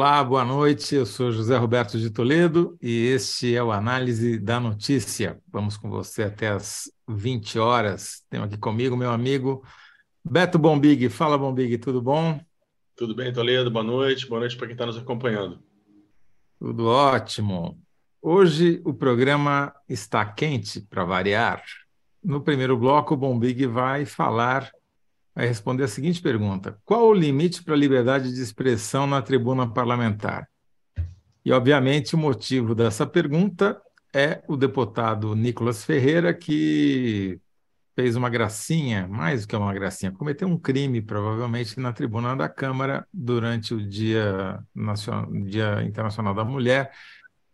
Olá, boa noite. Eu sou José Roberto de Toledo e este é o Análise da Notícia. Vamos com você até as 20 horas. Tenho aqui comigo meu amigo Beto Bombig. Fala, Bombig, tudo bom? Tudo bem, Toledo? Boa noite. Boa noite para quem está nos acompanhando. Tudo ótimo. Hoje o programa está quente, para variar. No primeiro bloco, o Bombig vai falar vai responder a seguinte pergunta: Qual o limite para a liberdade de expressão na tribuna parlamentar? E, obviamente, o motivo dessa pergunta é o deputado Nicolas Ferreira, que fez uma gracinha, mais do que uma gracinha, cometeu um crime, provavelmente, na tribuna da Câmara durante o Dia, Nacional, Dia Internacional da Mulher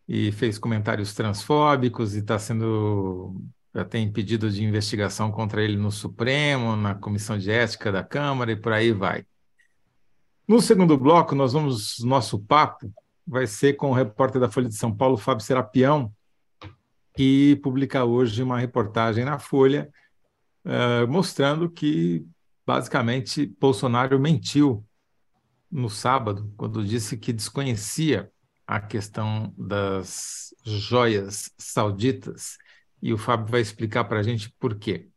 e fez comentários transfóbicos e está sendo já tem pedido de investigação contra ele no Supremo, na Comissão de Ética da Câmara e por aí vai. No segundo bloco, nós vamos, nosso papo vai ser com o repórter da Folha de São Paulo, Fábio Serapião, que publica hoje uma reportagem na Folha uh, mostrando que, basicamente, Bolsonaro mentiu no sábado, quando disse que desconhecia a questão das joias sauditas e o Fábio vai explicar para a gente por quê.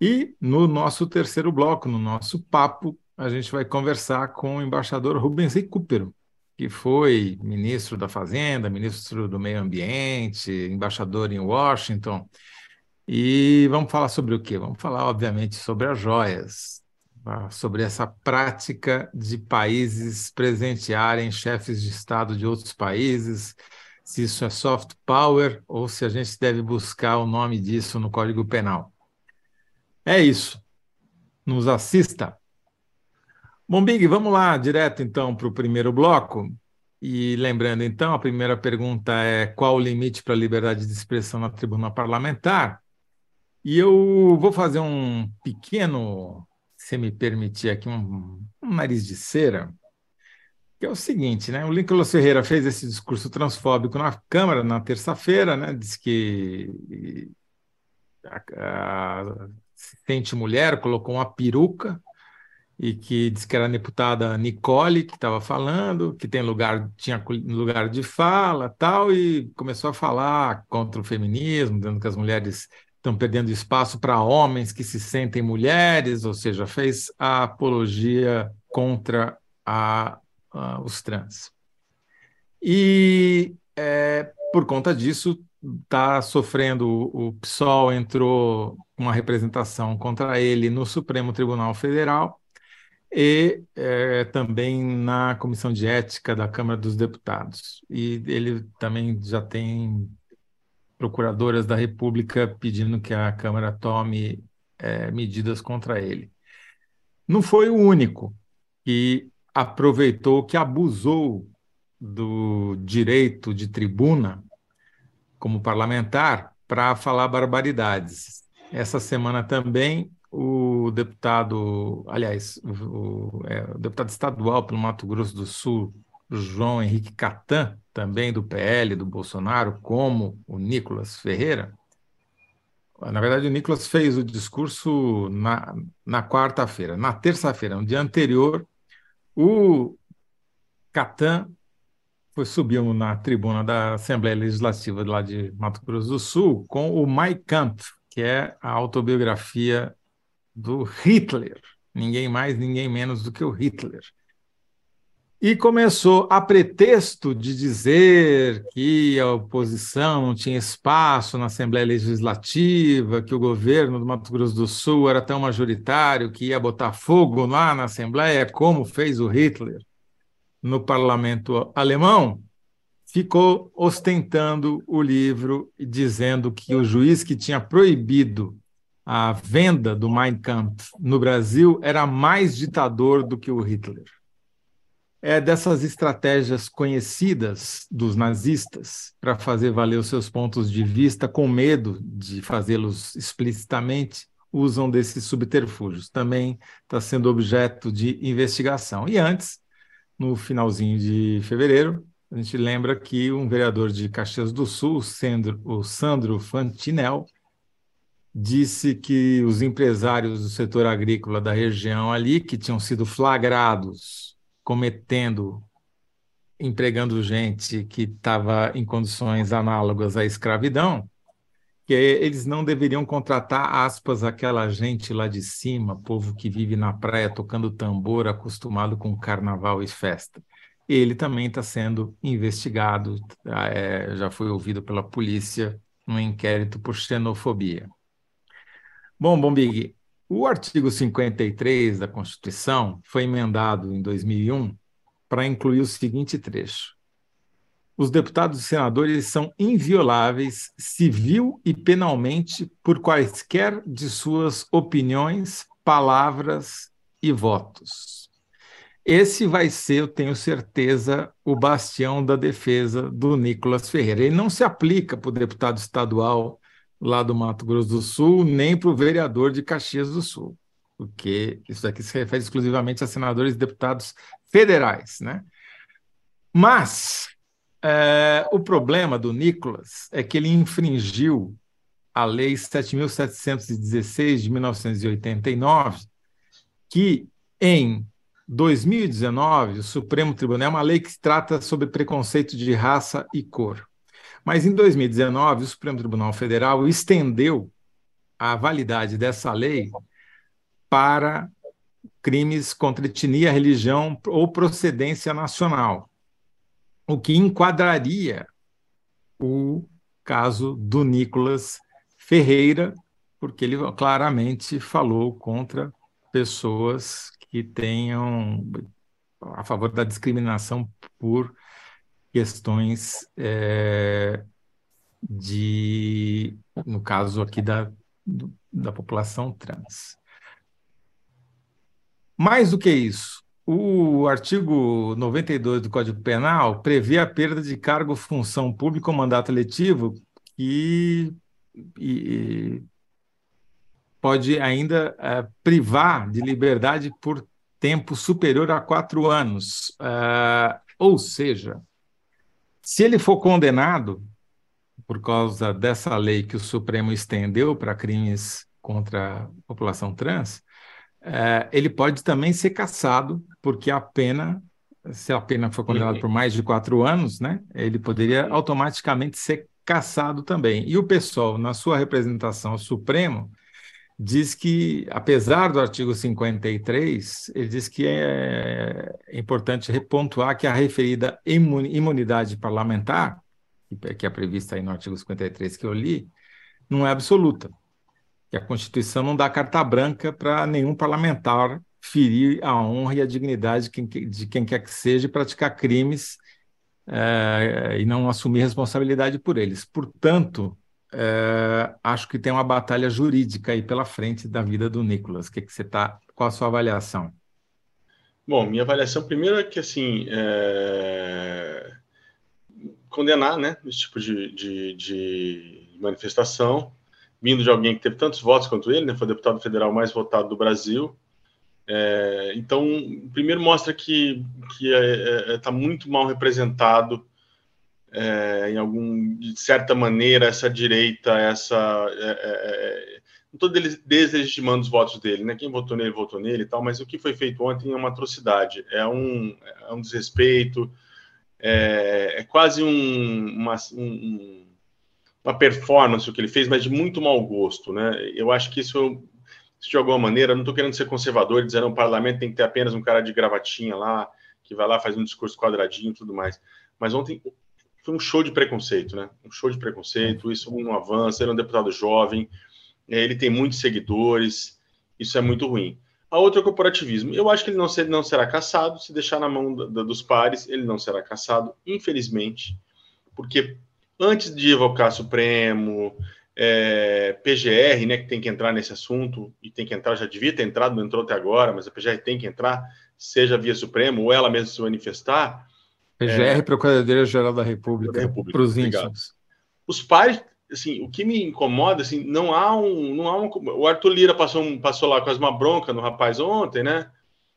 E no nosso terceiro bloco, no nosso papo, a gente vai conversar com o embaixador Rubens Recupero, que foi ministro da Fazenda, ministro do Meio Ambiente, embaixador em Washington. E vamos falar sobre o quê? Vamos falar, obviamente, sobre as joias, tá? sobre essa prática de países presentearem chefes de Estado de outros países, se isso é soft power ou se a gente deve buscar o nome disso no Código Penal. É isso. Nos assista. Bom, Big, vamos lá direto então para o primeiro bloco. E lembrando então, a primeira pergunta é qual o limite para a liberdade de expressão na tribuna parlamentar? E eu vou fazer um pequeno, se me permitir aqui, um, um nariz de cera, que é o seguinte, né? O Lincoln Ferreira fez esse discurso transfóbico na Câmara na terça-feira, né? Diz que a, a, mulher, colocou uma peruca e que disse que era a deputada Nicole que estava falando, que tem lugar, tinha lugar de fala, tal, e começou a falar contra o feminismo, dizendo que as mulheres estão perdendo espaço para homens que se sentem mulheres, ou seja, fez a apologia contra a uh, os trans. E é, por conta disso, está sofrendo. O PSOL entrou uma representação contra ele no Supremo Tribunal Federal e é, também na Comissão de Ética da Câmara dos Deputados. E ele também já tem procuradoras da República pedindo que a Câmara tome é, medidas contra ele. Não foi o único que aproveitou, que abusou do direito de tribuna como parlamentar para falar barbaridades. Essa semana também o deputado, aliás, o, é, o, deputado estadual pelo Mato Grosso do Sul, João Henrique Catan, também do PL, do Bolsonaro, como o Nicolas Ferreira. Na verdade, o Nicolas fez o discurso na, na quarta-feira. Na terça-feira, no dia anterior, o Catan foi, subiu na tribuna da Assembleia Legislativa lá de Mato Grosso do Sul com o Mein Kampf, que é a autobiografia do Hitler. Ninguém mais, ninguém menos do que o Hitler. E começou, a pretexto de dizer que a oposição não tinha espaço na Assembleia Legislativa, que o governo do Mato Grosso do Sul era tão majoritário que ia botar fogo lá na Assembleia, como fez o Hitler no parlamento alemão, ficou ostentando o livro e dizendo que o juiz que tinha proibido a venda do Mein Kampf no Brasil era mais ditador do que o Hitler é dessas estratégias conhecidas dos nazistas para fazer valer os seus pontos de vista com medo de fazê-los explicitamente, usam desses subterfúgios. Também está sendo objeto de investigação. E antes, no finalzinho de fevereiro, a gente lembra que um vereador de Caxias do Sul, Sandro, o Sandro Fantinel, disse que os empresários do setor agrícola da região ali, que tinham sido flagrados cometendo empregando gente que estava em condições análogas à escravidão, que eles não deveriam contratar, aspas, aquela gente lá de cima, povo que vive na praia tocando tambor, acostumado com carnaval e festa. Ele também está sendo investigado, é, já foi ouvido pela polícia no inquérito por xenofobia. Bom, Bombig, o artigo 53 da Constituição foi emendado em 2001 para incluir o seguinte trecho: os deputados e senadores são invioláveis civil e penalmente por quaisquer de suas opiniões, palavras e votos. Esse vai ser, eu tenho certeza, o bastião da defesa do Nicolas Ferreira. Ele não se aplica para o deputado estadual lá do Mato Grosso do Sul, nem para o vereador de Caxias do Sul, porque isso aqui se refere exclusivamente a senadores e deputados federais, né? Mas é, o problema do Nicolas é que ele infringiu a Lei 7.716 de 1989, que em 2019 o Supremo Tribunal é uma lei que trata sobre preconceito de raça e cor. Mas em 2019 o Supremo Tribunal Federal estendeu a validade dessa lei para crimes contra etnia, religião ou procedência nacional o que enquadraria o caso do Nicolas Ferreira, porque ele claramente falou contra pessoas que tenham a favor da discriminação por questões é, de, no caso aqui da, da população trans. Mais do que isso, o artigo 92 do Código Penal prevê a perda de cargo, função pública ou mandato eletivo que e, pode ainda é, privar de liberdade por tempo superior a quatro anos. Uh, ou seja, se ele for condenado por causa dessa lei que o Supremo estendeu para crimes contra a população trans, é, ele pode também ser cassado, porque a pena, se a pena for condenada por mais de quatro anos, né, ele poderia automaticamente ser cassado também. E o pessoal, na sua representação ao Supremo, diz que, apesar do artigo 53, ele diz que é importante repontuar que a referida imunidade parlamentar, que é prevista aí no artigo 53 que eu li, não é absoluta que a Constituição não dá carta branca para nenhum parlamentar ferir a honra e a dignidade de quem, de quem quer que seja e praticar crimes é, e não assumir responsabilidade por eles. Portanto, é, acho que tem uma batalha jurídica aí pela frente da vida do Nicolas. Que que você tá, qual a sua avaliação? Bom, minha avaliação primeiro é que assim é... condenar, né, esse tipo de, de, de manifestação vindo de alguém que teve tantos votos quanto ele, né, foi o deputado federal mais votado do Brasil. É, então, primeiro mostra que está é, é, tá muito mal representado é, em algum de certa maneira essa direita, essa é, é, não estou deslegitimando os votos dele, né? Quem votou nele votou nele e tal, mas o que foi feito ontem é uma atrocidade, é um, é um desrespeito, é, quase um, uma, um uma performance o que ele fez, mas de muito mau gosto, né? Eu acho que isso, de alguma maneira, não estou querendo ser conservador, dizendo que o parlamento tem que ter apenas um cara de gravatinha lá, que vai lá, faz um discurso quadradinho e tudo mais. Mas ontem foi um show de preconceito, né? Um show de preconceito, isso não avança, ele é um deputado jovem, é, ele tem muitos seguidores, isso é muito ruim. A outra é o corporativismo. Eu acho que ele não, não será caçado, se deixar na mão da, da, dos pares, ele não será caçado, infelizmente, porque antes de evocar Supremo, é, PGR, né, que tem que entrar nesse assunto, e tem que entrar, já devia ter entrado, não entrou até agora, mas a PGR tem que entrar, seja via Supremo, ou ela mesma se manifestar. PGR, é, Procuradoria-Geral da República, República para os íntimos. Os pares, assim, o que me incomoda, assim, não há um, não há um, o Arthur Lira passou, um, passou lá quase uma bronca no rapaz ontem, né,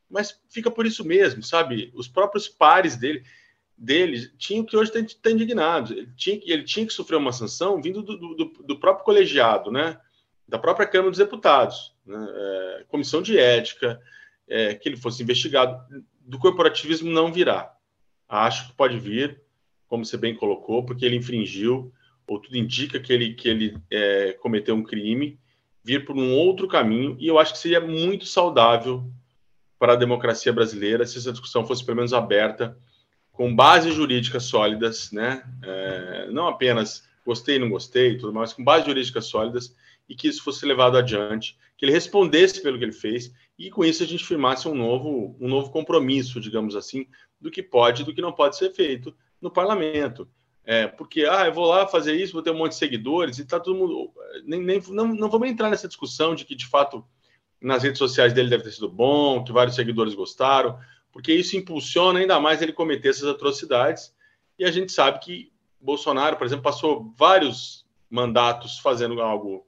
mas fica por isso mesmo, sabe, os próprios pares dele, deles tinham que hoje estar indignados. Ele tinha, ele tinha que sofrer uma sanção vindo do, do, do próprio colegiado, né? da própria Câmara dos Deputados, né? é, comissão de ética, é, que ele fosse investigado. Do corporativismo não virá. Acho que pode vir, como você bem colocou, porque ele infringiu, ou tudo indica que ele, que ele é, cometeu um crime, vir por um outro caminho, e eu acho que seria muito saudável para a democracia brasileira se essa discussão fosse pelo menos aberta, com bases jurídicas sólidas, né? É, não apenas gostei, não gostei, tudo mais, com bases jurídicas sólidas e que isso fosse levado adiante, que ele respondesse pelo que ele fez e com isso a gente firmasse um novo, um novo compromisso, digamos assim, do que pode e do que não pode ser feito no parlamento. É, porque, ah, eu vou lá fazer isso, vou ter um monte de seguidores e tá todo mundo. Nem, nem, não, não vamos entrar nessa discussão de que, de fato, nas redes sociais dele deve ter sido bom, que vários seguidores gostaram, porque isso impulsiona ainda mais ele cometer essas atrocidades. E a gente sabe que Bolsonaro, por exemplo, passou vários mandatos fazendo algo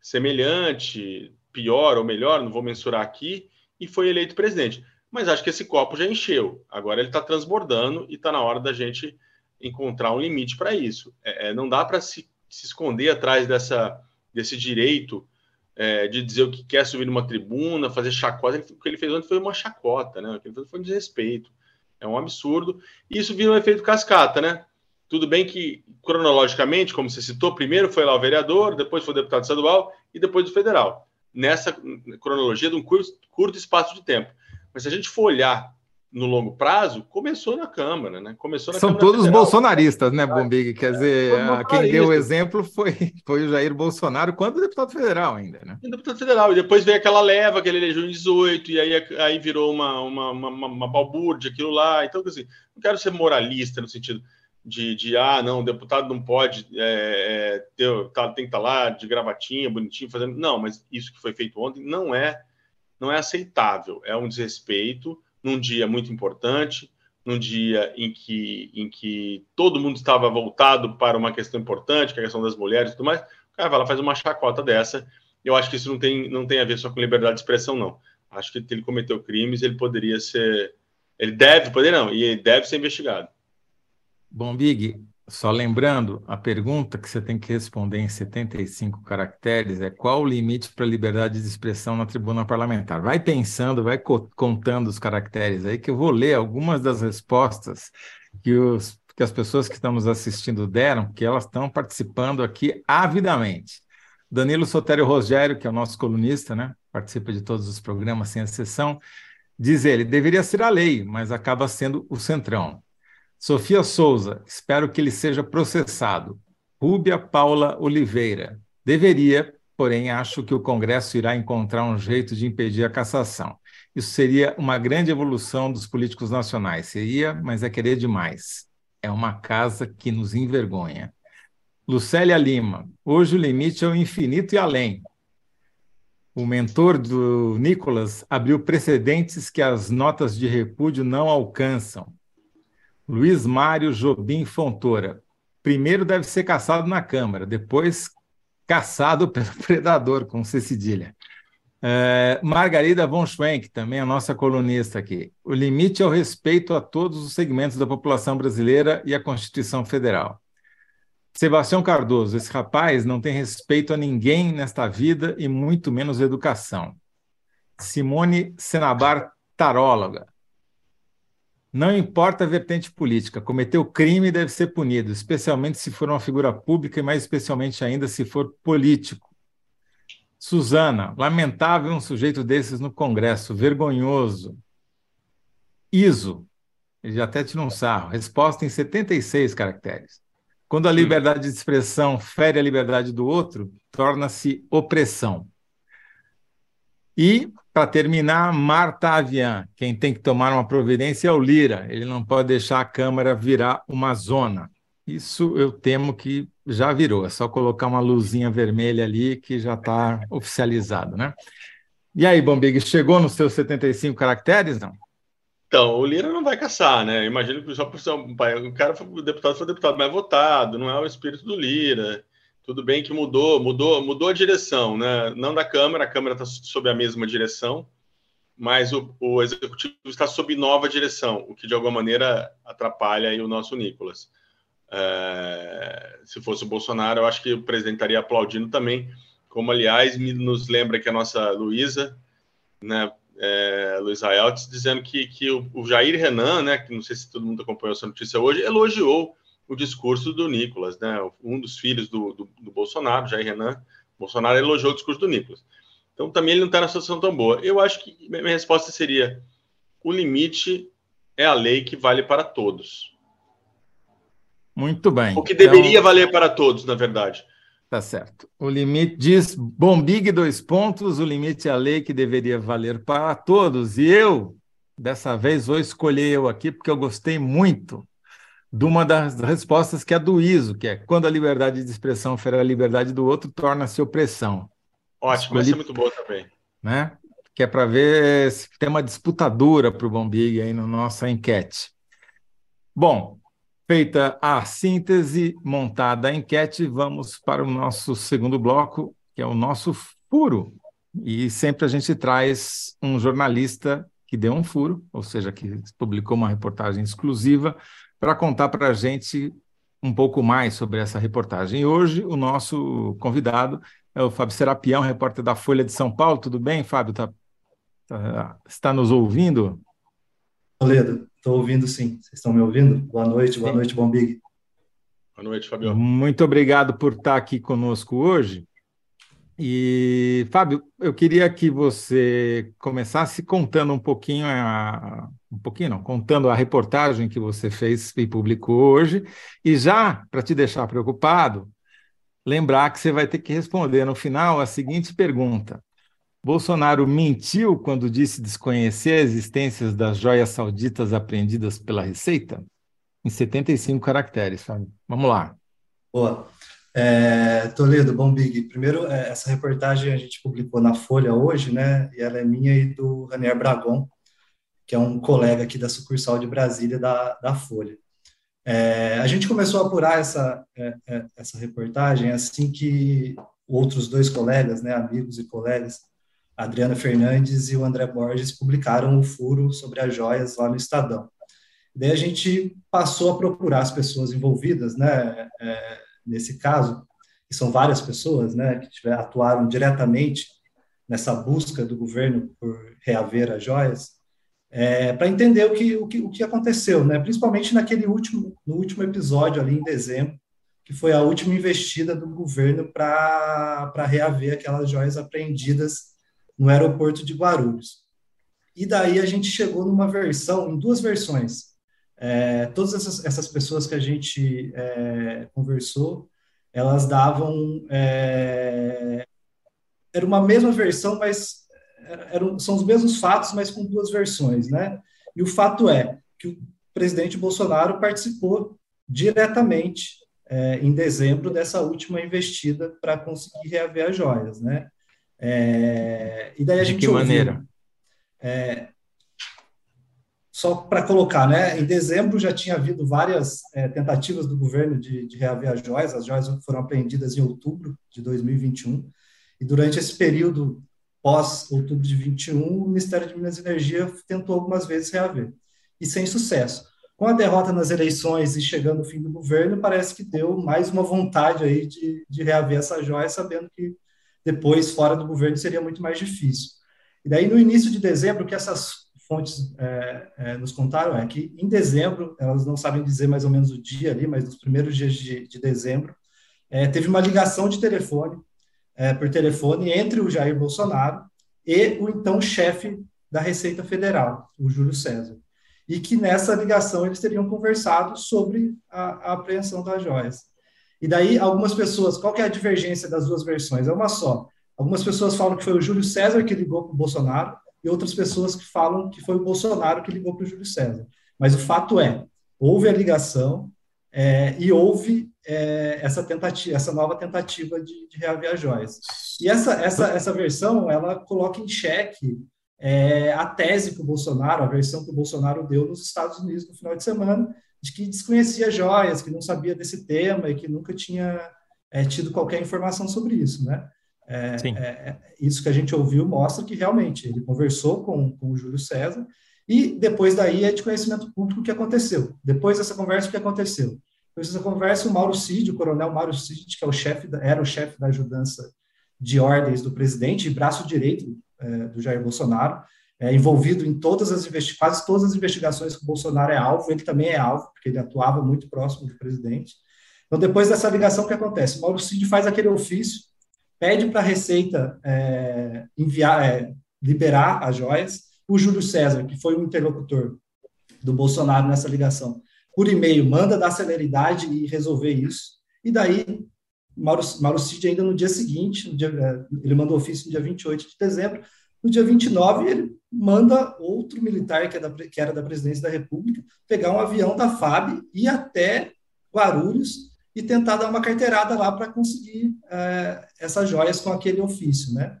semelhante, pior ou melhor, não vou mensurar aqui, e foi eleito presidente. Mas acho que esse copo já encheu. Agora ele está transbordando e está na hora da gente encontrar um limite para isso. É, é, não dá para se, se, esconder atrás dessa, desse direito é, de dizer o que quer subir numa tribuna, fazer chacota. o que ele fez ontem foi uma chacota, né? O que ele fez foi um desrespeito. É um absurdo. E isso vira um efeito cascata, né? Tudo bem que, cronologicamente, como você citou, primeiro foi lá o vereador, depois foi o deputado estadual e depois o federal. Nessa cronologia de um curto, curto espaço de tempo. Mas se a gente for olhar no longo prazo, começou na Câmara, né? Começou São Câmara todos Federal. bolsonaristas, né, Bombig? Quer dizer, quem deu o exemplo foi, foi o Jair Bolsonaro, quando deputado federal ainda, né? Deputado federal, e depois veio aquela leva que ele elegeu em 18, e aí, aí virou uma, uma, uma, uma balbúrdia, aquilo lá. Então, assim, não quero ser moralista no sentido de, de ah, não, o deputado não pode é, é ter, tá, tem que estar tá lá de gravatinha, bonitinho, fazendo. Não, mas isso que foi feito ontem não é, não é aceitável, é um desrespeito num dia muito importante, num dia em que, em que todo mundo estava voltado para uma questão importante, que é a questão das mulheres e tudo mais, o cara vai lá faz uma chacota dessa. Eu acho que isso não tem, não tem a ver só com liberdade de expressão, não. Acho que ele cometeu crimes, ele poderia ser. Ele deve, poder não, e ele deve ser investigado. Bom, Big, só lembrando, a pergunta que você tem que responder em 75 caracteres é qual o limite para a liberdade de expressão na tribuna parlamentar? Vai pensando, vai co contando os caracteres aí, que eu vou ler algumas das respostas que, os, que as pessoas que estão nos assistindo deram, que elas estão participando aqui avidamente. Danilo Sotério Rogério, que é o nosso colunista, né? participa de todos os programas sem exceção, diz ele, deveria ser a lei, mas acaba sendo o centrão. Sofia Souza, espero que ele seja processado. Rúbia Paula Oliveira, deveria, porém acho que o Congresso irá encontrar um jeito de impedir a cassação. Isso seria uma grande evolução dos políticos nacionais. Seria, mas é querer demais. É uma casa que nos envergonha. Lucélia Lima, hoje o limite é o infinito e além. O mentor do Nicolas abriu precedentes que as notas de repúdio não alcançam. Luiz Mário Jobim Fontoura. Primeiro deve ser caçado na Câmara, depois caçado pelo predador, com C cedilha. É, Margarida von Schwenk, também a nossa colunista aqui. O limite é o respeito a todos os segmentos da população brasileira e a Constituição Federal. Sebastião Cardoso, esse rapaz não tem respeito a ninguém nesta vida e muito menos educação. Simone Senabar, taróloga. Não importa a vertente política, cometeu crime deve ser punido, especialmente se for uma figura pública e mais especialmente ainda se for político. Suzana, lamentável um sujeito desses no Congresso, vergonhoso. Iso, ele já até tirou um sarro, resposta em 76 caracteres. Quando a liberdade de expressão fere a liberdade do outro, torna-se opressão. E para terminar, Marta Avian. Quem tem que tomar uma providência é o Lira. Ele não pode deixar a Câmara virar uma zona. Isso eu temo que já virou. É só colocar uma luzinha vermelha ali que já está oficializado, né? E aí, Bombig, chegou nos seus 75 caracteres, não? Então, o Lira não vai caçar, né? Imagino que só por ser um, o cara foi, o deputado foi deputado mais votado, não é o espírito do Lira. Tudo bem que mudou, mudou, mudou a direção, né? Não da Câmara, a Câmara está sob a mesma direção, mas o, o, Executivo está sob nova direção, o que de alguma maneira atrapalha o nosso Nicolas. É, se fosse o Bolsonaro, eu acho que o presidente estaria aplaudindo também, como aliás me, nos lembra que a nossa Luísa, né, é, Luiz Raeltes, dizendo que, que o, o, Jair Renan, né, que não sei se todo mundo acompanhou essa notícia hoje, elogiou o discurso do Nicolas, né, um dos filhos do, do, do Bolsonaro, Jair Renan, Bolsonaro elogiou o discurso do Nicolas. Então também ele não está na situação tão boa. Eu acho que minha resposta seria: o limite é a lei que vale para todos. Muito bem. O que deveria então... valer para todos, na verdade. Tá certo. O limite diz Bombig dois pontos, o limite é a lei que deveria valer para todos. E eu, dessa vez, vou escolher eu aqui, porque eu gostei muito de uma das respostas que é do ISO, que é quando a liberdade de expressão fere a liberdade do outro, torna-se opressão. Ótimo, Escolhi, essa é muito boa também. Né? Que é para ver se tem uma disputadura para o Bombig aí na nossa enquete. Bom, Feita a síntese, montada a enquete, vamos para o nosso segundo bloco, que é o nosso furo. E sempre a gente traz um jornalista que deu um furo, ou seja, que publicou uma reportagem exclusiva, para contar para a gente um pouco mais sobre essa reportagem. E hoje o nosso convidado é o Fábio Serapião, repórter da Folha de São Paulo. Tudo bem, Fábio? Tá, tá, está nos ouvindo? Toledo, estou ouvindo sim. Vocês estão me ouvindo? Boa noite, boa sim. noite, Bom Big. Boa noite, Fabio. Muito obrigado por estar aqui conosco hoje. E, Fábio, eu queria que você começasse contando um pouquinho, a, um pouquinho não, contando a reportagem que você fez e publicou hoje, e já, para te deixar preocupado, lembrar que você vai ter que responder no final a seguinte pergunta: Bolsonaro mentiu quando disse desconhecer a existência das joias sauditas apreendidas pela Receita? Em 75 caracteres, sabe? Vamos lá. Boa. É, Toledo, bom, Big. Primeiro, é, essa reportagem a gente publicou na Folha hoje, né? E ela é minha e do Ranier Bragon, que é um colega aqui da sucursal de Brasília da, da Folha. É, a gente começou a apurar essa, é, é, essa reportagem assim que outros dois colegas, né, amigos e colegas, Adriana Fernandes e o André Borges publicaram o furo sobre as joias lá no Estadão. Daí a gente passou a procurar as pessoas envolvidas, né, é, nesse caso, que são várias pessoas, né, que tiver, atuaram diretamente nessa busca do governo por reaver as joias, é, para entender o que, o, que, o que aconteceu, né, principalmente naquele último, no último episódio ali em dezembro, que foi a última investida do governo para reaver aquelas joias apreendidas no aeroporto de Guarulhos. E daí a gente chegou numa versão, em duas versões. É, todas essas, essas, pessoas que a gente é, conversou, elas davam. É, era uma mesma versão, mas eram, são os mesmos fatos, mas com duas versões, né? E o fato é que o presidente Bolsonaro participou diretamente é, em dezembro dessa última investida para conseguir reaver as joias, né? É, e daí a De gente que ouviu, maneira? É, só para colocar, né? Em dezembro já tinha havido várias é, tentativas do governo de, de, reaver as joias. As joias foram apreendidas em outubro de 2021. E durante esse período pós outubro de 21, o Ministério de Minas e Energia tentou algumas vezes reaver e sem sucesso. Com a derrota nas eleições e chegando o fim do governo, parece que deu mais uma vontade aí de, de reaver essa joia, sabendo que depois, fora do governo, seria muito mais difícil. E daí, no início de dezembro, que essas fontes é, é, nos contaram é que, em dezembro, elas não sabem dizer mais ou menos o dia ali, mas nos primeiros dias de, de dezembro, é, teve uma ligação de telefone, é, por telefone, entre o Jair Bolsonaro e o então chefe da Receita Federal, o Júlio César. E que nessa ligação eles teriam conversado sobre a, a apreensão das joias. E daí, algumas pessoas, qual é a divergência das duas versões? É uma só. Algumas pessoas falam que foi o Júlio César que ligou para o Bolsonaro, e outras pessoas que falam que foi o Bolsonaro que ligou para o Júlio César. Mas o fato é, houve a ligação é, e houve é, essa tentativa, essa nova tentativa de, de reaver as joias. E essa, essa, essa versão, ela coloca em xeque é, a tese que o Bolsonaro, a versão que o Bolsonaro deu nos Estados Unidos no final de semana, de que desconhecia joias, que não sabia desse tema e que nunca tinha é, tido qualquer informação sobre isso, né? É, é, é, isso que a gente ouviu mostra que realmente ele conversou com, com o Júlio César e depois daí é de conhecimento público o que aconteceu. Depois dessa conversa, o que aconteceu? Depois dessa conversa, o Mauro Cid, o coronel Mauro Cid, que é o chefe, era o chefe da ajudança de ordens do presidente e braço direito é, do Jair Bolsonaro, é, envolvido em todas as quase todas as investigações que o Bolsonaro é alvo, ele também é alvo, porque ele atuava muito próximo do presidente. Então, depois dessa ligação, o que acontece? O Mauro Cid faz aquele ofício, pede para a Receita é, enviar, é, liberar as joias. O Júlio César, que foi o interlocutor do Bolsonaro nessa ligação, por e-mail, manda dar celeridade e resolver isso. E daí, Mauro, Mauro Cid, ainda no dia seguinte, no dia, é, ele mandou ofício no dia 28 de dezembro, no dia 29, ele manda outro militar que, é da, que era da presidência da República pegar um avião da FAB e ir até Guarulhos e tentar dar uma carteirada lá para conseguir é, essas joias com aquele ofício, né?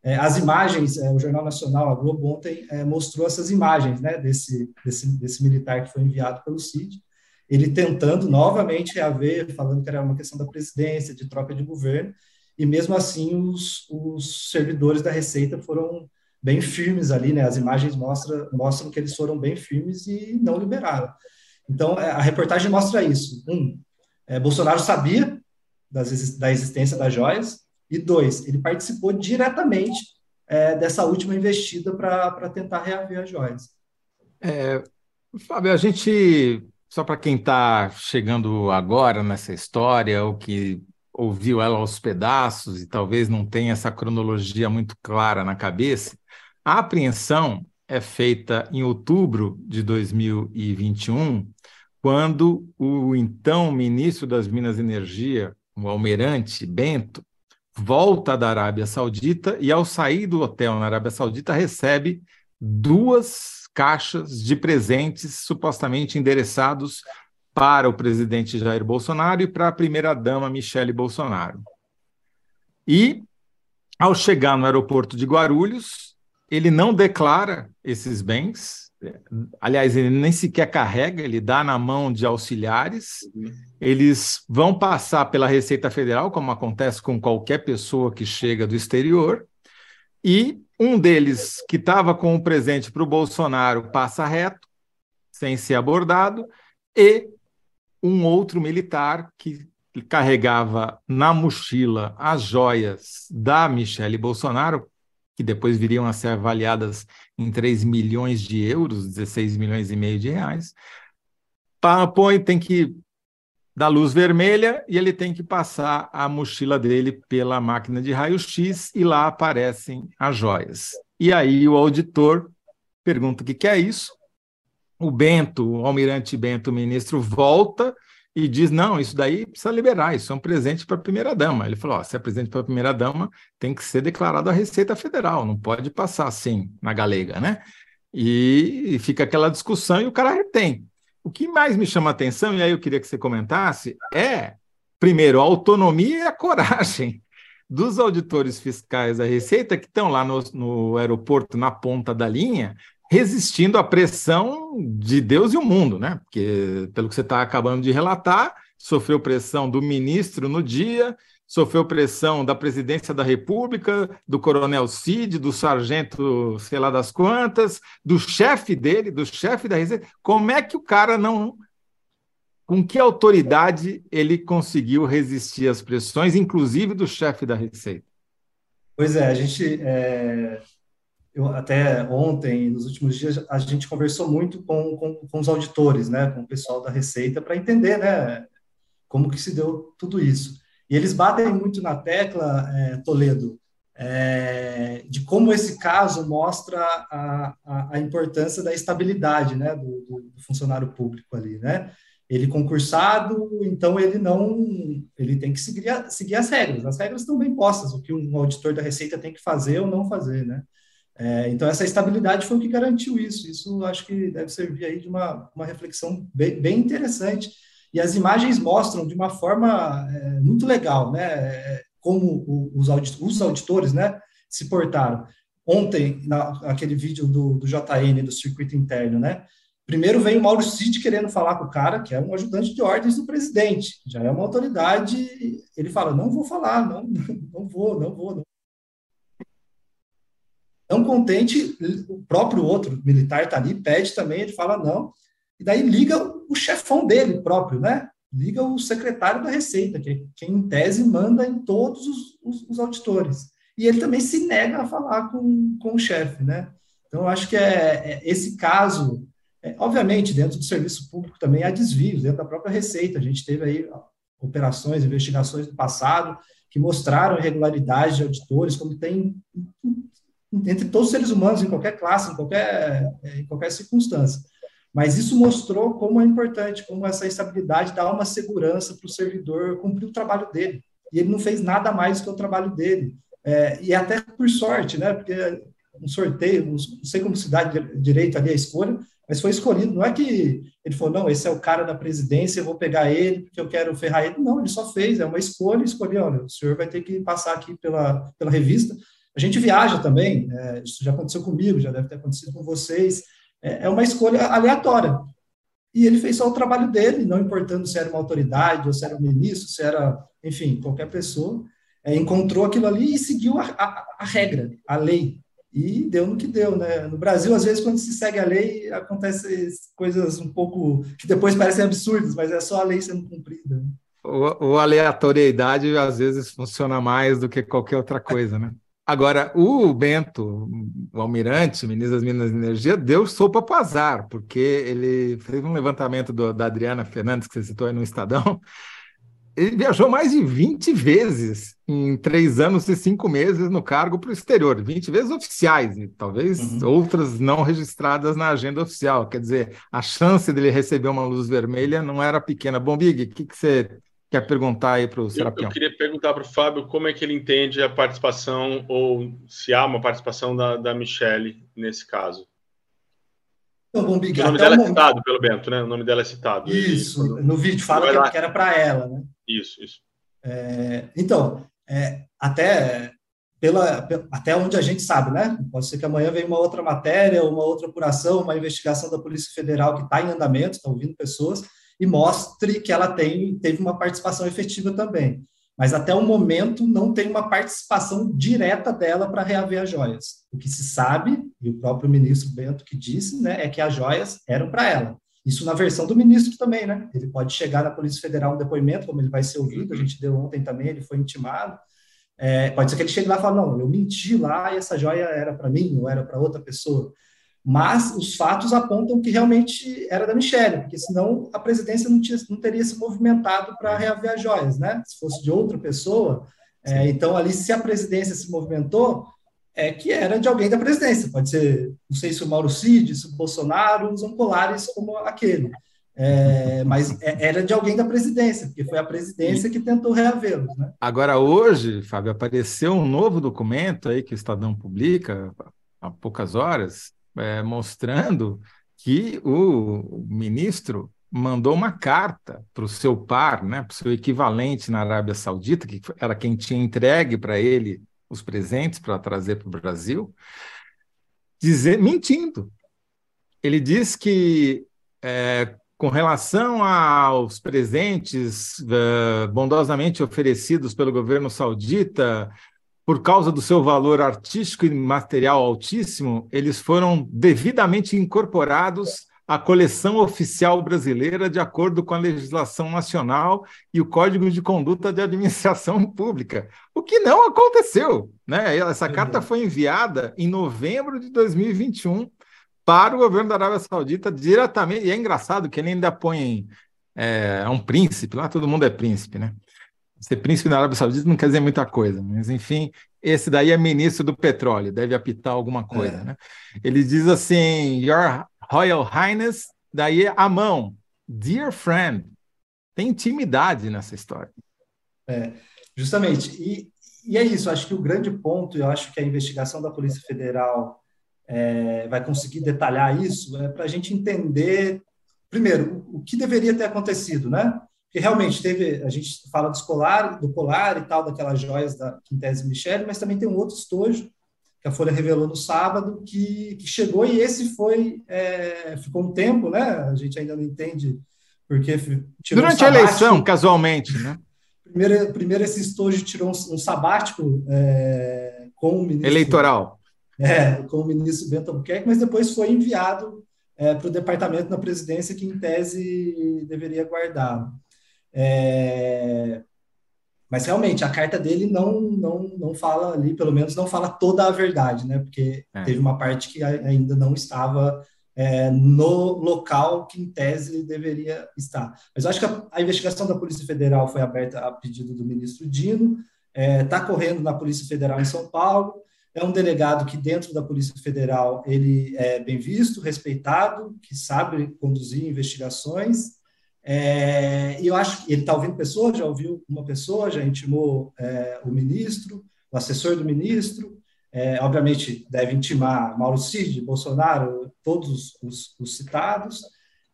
É, as imagens, é, o Jornal Nacional, a Globo ontem é, mostrou essas imagens, né, desse, desse, desse militar que foi enviado pelo CID, ele tentando novamente reaver, falando que era uma questão da presidência, de troca de governo, e mesmo assim os, os servidores da Receita foram bem firmes ali, né? As imagens mostram, mostram que eles foram bem firmes e não liberaram. Então, é, a reportagem mostra isso. Um, é, Bolsonaro sabia das, da existência das joias, e dois, ele participou diretamente é, dessa última investida para tentar reaver as joias. É, Fábio, a gente, só para quem está chegando agora nessa história, ou que ouviu ela aos pedaços e talvez não tenha essa cronologia muito clara na cabeça, a apreensão é feita em outubro de 2021 quando o então ministro das Minas e Energia, o almirante Bento, volta da Arábia Saudita e, ao sair do hotel na Arábia Saudita, recebe duas caixas de presentes supostamente endereçados para o presidente Jair Bolsonaro e para a primeira-dama Michele Bolsonaro. E, ao chegar no aeroporto de Guarulhos, ele não declara esses bens, Aliás, ele nem sequer carrega, ele dá na mão de auxiliares. Uhum. Eles vão passar pela Receita Federal, como acontece com qualquer pessoa que chega do exterior. E um deles, que estava com o presente para o Bolsonaro, passa reto, sem ser abordado, e um outro militar que carregava na mochila as joias da Michele Bolsonaro, que depois viriam a ser avaliadas em 3 milhões de euros, 16 milhões e meio de reais. Põe, tem que dar luz vermelha e ele tem que passar a mochila dele pela máquina de raio-x e lá aparecem as joias. E aí o auditor pergunta o que, que é isso. O Bento, o almirante Bento, ministro, volta e diz: não, isso daí precisa liberar, isso é um presente para a primeira-dama. Ele falou: se é presente para a primeira-dama, tem que ser declarado a Receita Federal, não pode passar assim na galega, né? E, e fica aquela discussão e o cara retém. O que mais me chama a atenção, e aí eu queria que você comentasse, é, primeiro, a autonomia e a coragem dos auditores fiscais da Receita que estão lá no, no aeroporto, na ponta da linha, resistindo à pressão de Deus e o mundo, né? Porque, pelo que você está acabando de relatar, sofreu pressão do ministro no dia, sofreu pressão da presidência da República, do coronel Cid, do sargento, sei lá das quantas, do chefe dele, do chefe da Receita. Como é que o cara não. Com que autoridade ele conseguiu resistir às pressões, inclusive do chefe da Receita? Pois é, a gente. É eu, até ontem, nos últimos dias, a gente conversou muito com, com, com os auditores, né, com o pessoal da Receita, para entender, né, como que se deu tudo isso. E eles batem muito na tecla, é, Toledo, é, de como esse caso mostra a, a, a importância da estabilidade, né, do, do, funcionário público ali, né. Ele concursado, então ele não, ele tem que seguir, seguir as regras. As regras estão bem postas, o que um auditor da Receita tem que fazer ou não fazer, né. É, então, essa estabilidade foi o que garantiu isso. Isso acho que deve servir aí de uma, uma reflexão bem, bem interessante. E as imagens mostram de uma forma é, muito legal, né? É, como os, os auditores, né, se portaram. Ontem, na, aquele vídeo do, do JN, do circuito interno, né? Primeiro vem o Mauro Cid querendo falar com o cara, que é um ajudante de ordens do presidente, já é uma autoridade. Ele fala: não vou falar, não, não vou, não vou, não não contente, o próprio outro militar está ali, pede também, ele fala não, e daí liga o chefão dele próprio, né? Liga o secretário da Receita, que é quem em tese manda em todos os, os, os auditores. E ele também se nega a falar com, com o chefe, né? Então, eu acho que é, é esse caso, é, obviamente, dentro do serviço público também há desvios, dentro da própria Receita. A gente teve aí operações, investigações do passado que mostraram irregularidades de auditores, como tem entre todos os seres humanos, em qualquer classe, em qualquer, em qualquer circunstância. Mas isso mostrou como é importante, como essa estabilidade dá uma segurança para o servidor cumprir o trabalho dele. E ele não fez nada mais que o trabalho dele. É, e até por sorte, né? Porque um sorteio, não sei como se dá direito ali a escolha, mas foi escolhido. Não é que ele falou, não, esse é o cara da presidência, eu vou pegar ele porque eu quero ferrar ele. Não, ele só fez, é uma escolha, escolheu, olha, o senhor vai ter que passar aqui pela, pela revista. A gente viaja também, é, isso já aconteceu comigo, já deve ter acontecido com vocês. É, é uma escolha aleatória. E ele fez só o trabalho dele, não importando se era uma autoridade, ou se era um ministro, se era, enfim, qualquer pessoa. É, encontrou aquilo ali e seguiu a, a, a regra, a lei e deu no que deu, né? No Brasil, às vezes, quando se segue a lei, acontecem coisas um pouco que depois parecem absurdas, mas é só a lei sendo cumprida. Né? O, o aleatoriedade às vezes funciona mais do que qualquer outra coisa, né? Agora, o Bento, o almirante, o ministro das Minas e Energia, deu sopa para o azar, porque ele fez um levantamento do, da Adriana Fernandes, que você citou aí no Estadão, ele viajou mais de 20 vezes em três anos e cinco meses no cargo para o exterior, 20 vezes oficiais, e talvez uhum. outras não registradas na agenda oficial. Quer dizer, a chance dele receber uma luz vermelha não era pequena. Bom, Big, o que, que você quer perguntar aí para o Serapião? Eu, queria perguntar para o Fábio como é que ele entende a participação, ou se há uma participação da, da Michelle nesse caso. Então, bom, Big, o nome dela é citado pelo Bento, né? O nome dela é citado. Isso, e, no vídeo fala que, que era para ela, né? Isso, isso. É, então, é, até pela, até onde a gente sabe, né? Pode ser que amanhã venha uma outra matéria, uma outra apuração, uma investigação da Polícia Federal que está em andamento, estão ouvindo pessoas, e mostre que ela tem, teve uma participação efetiva também. Mas até o momento não tem uma participação direta dela para reaver as joias. O que se sabe, e o próprio ministro Bento que disse, né, é que as joias eram para ela. Isso na versão do ministro também, né? Ele pode chegar na Polícia Federal um depoimento, como ele vai ser ouvido, a gente deu ontem também, ele foi intimado. É, pode ser que ele chegue lá e fale, não, eu menti lá e essa joia era para mim, ou era para outra pessoa. Mas os fatos apontam que realmente era da Michelle, porque senão a presidência não, tinha, não teria se movimentado para reaver as joias, né? Se fosse de outra pessoa, é, então ali se a presidência se movimentou, é que era de alguém da presidência. Pode ser, não sei se o Mauro Cid, se o Bolsonaro usam colares como aquele. É, mas é, era de alguém da presidência, porque foi a presidência que tentou reavê-los. Né? Agora, hoje, Fábio, apareceu um novo documento aí que o Estadão publica há poucas horas, é, mostrando que o ministro mandou uma carta para o seu par, né, para o seu equivalente na Arábia Saudita, que era quem tinha entregue para ele os presentes para trazer para o Brasil, dizer, mentindo. Ele diz que, é, com relação aos presentes uh, bondosamente oferecidos pelo governo saudita, por causa do seu valor artístico e material altíssimo, eles foram devidamente incorporados a coleção oficial brasileira de acordo com a legislação nacional e o Código de Conduta de Administração Pública, o que não aconteceu. Né? Essa carta foi enviada em novembro de 2021 para o governo da Arábia Saudita diretamente, e é engraçado que ele ainda põe é, um príncipe, lá todo mundo é príncipe, né? Ser príncipe na Arábia Saudita não quer dizer muita coisa, mas enfim, esse daí é ministro do petróleo, deve apitar alguma coisa, é. né? Ele diz assim: Your Royal Highness, daí a mão, dear friend. Tem intimidade nessa história. É, justamente. E, e é isso, acho que o grande ponto, eu acho que a investigação da Polícia Federal é, vai conseguir detalhar isso, é para a gente entender, primeiro, o que deveria ter acontecido, né? Porque realmente teve, a gente fala do escolar, do colar e tal, daquelas joias da Quintese Michele, mas também tem um outro estojo que a Folha revelou no sábado, que, que chegou e esse foi, é, ficou um tempo, né? A gente ainda não entende porque Durante um a eleição, casualmente, né? Primeiro, primeiro esse estojo tirou um, um sabático é, com o ministro... Eleitoral. É, com o ministro Bento Albuquerque, mas depois foi enviado é, para o departamento na presidência que, em tese, deveria guardar. É, mas realmente a carta dele não, não, não fala ali, pelo menos não fala toda a verdade, né? Porque é. teve uma parte que ainda não estava é, no local que, em tese, ele deveria estar. Mas eu acho que a, a investigação da Polícia Federal foi aberta a pedido do ministro Dino, está é, tá correndo na Polícia Federal em São Paulo, é um delegado que, dentro da Polícia Federal, ele é bem visto, respeitado, que sabe conduzir investigações, é, e eu acho que ele está ouvindo pessoas, já ouviu uma pessoa, já intimou é, o ministro, o assessor do ministro, é, obviamente deve intimar Mauro Cid, Bolsonaro, todos os, os citados,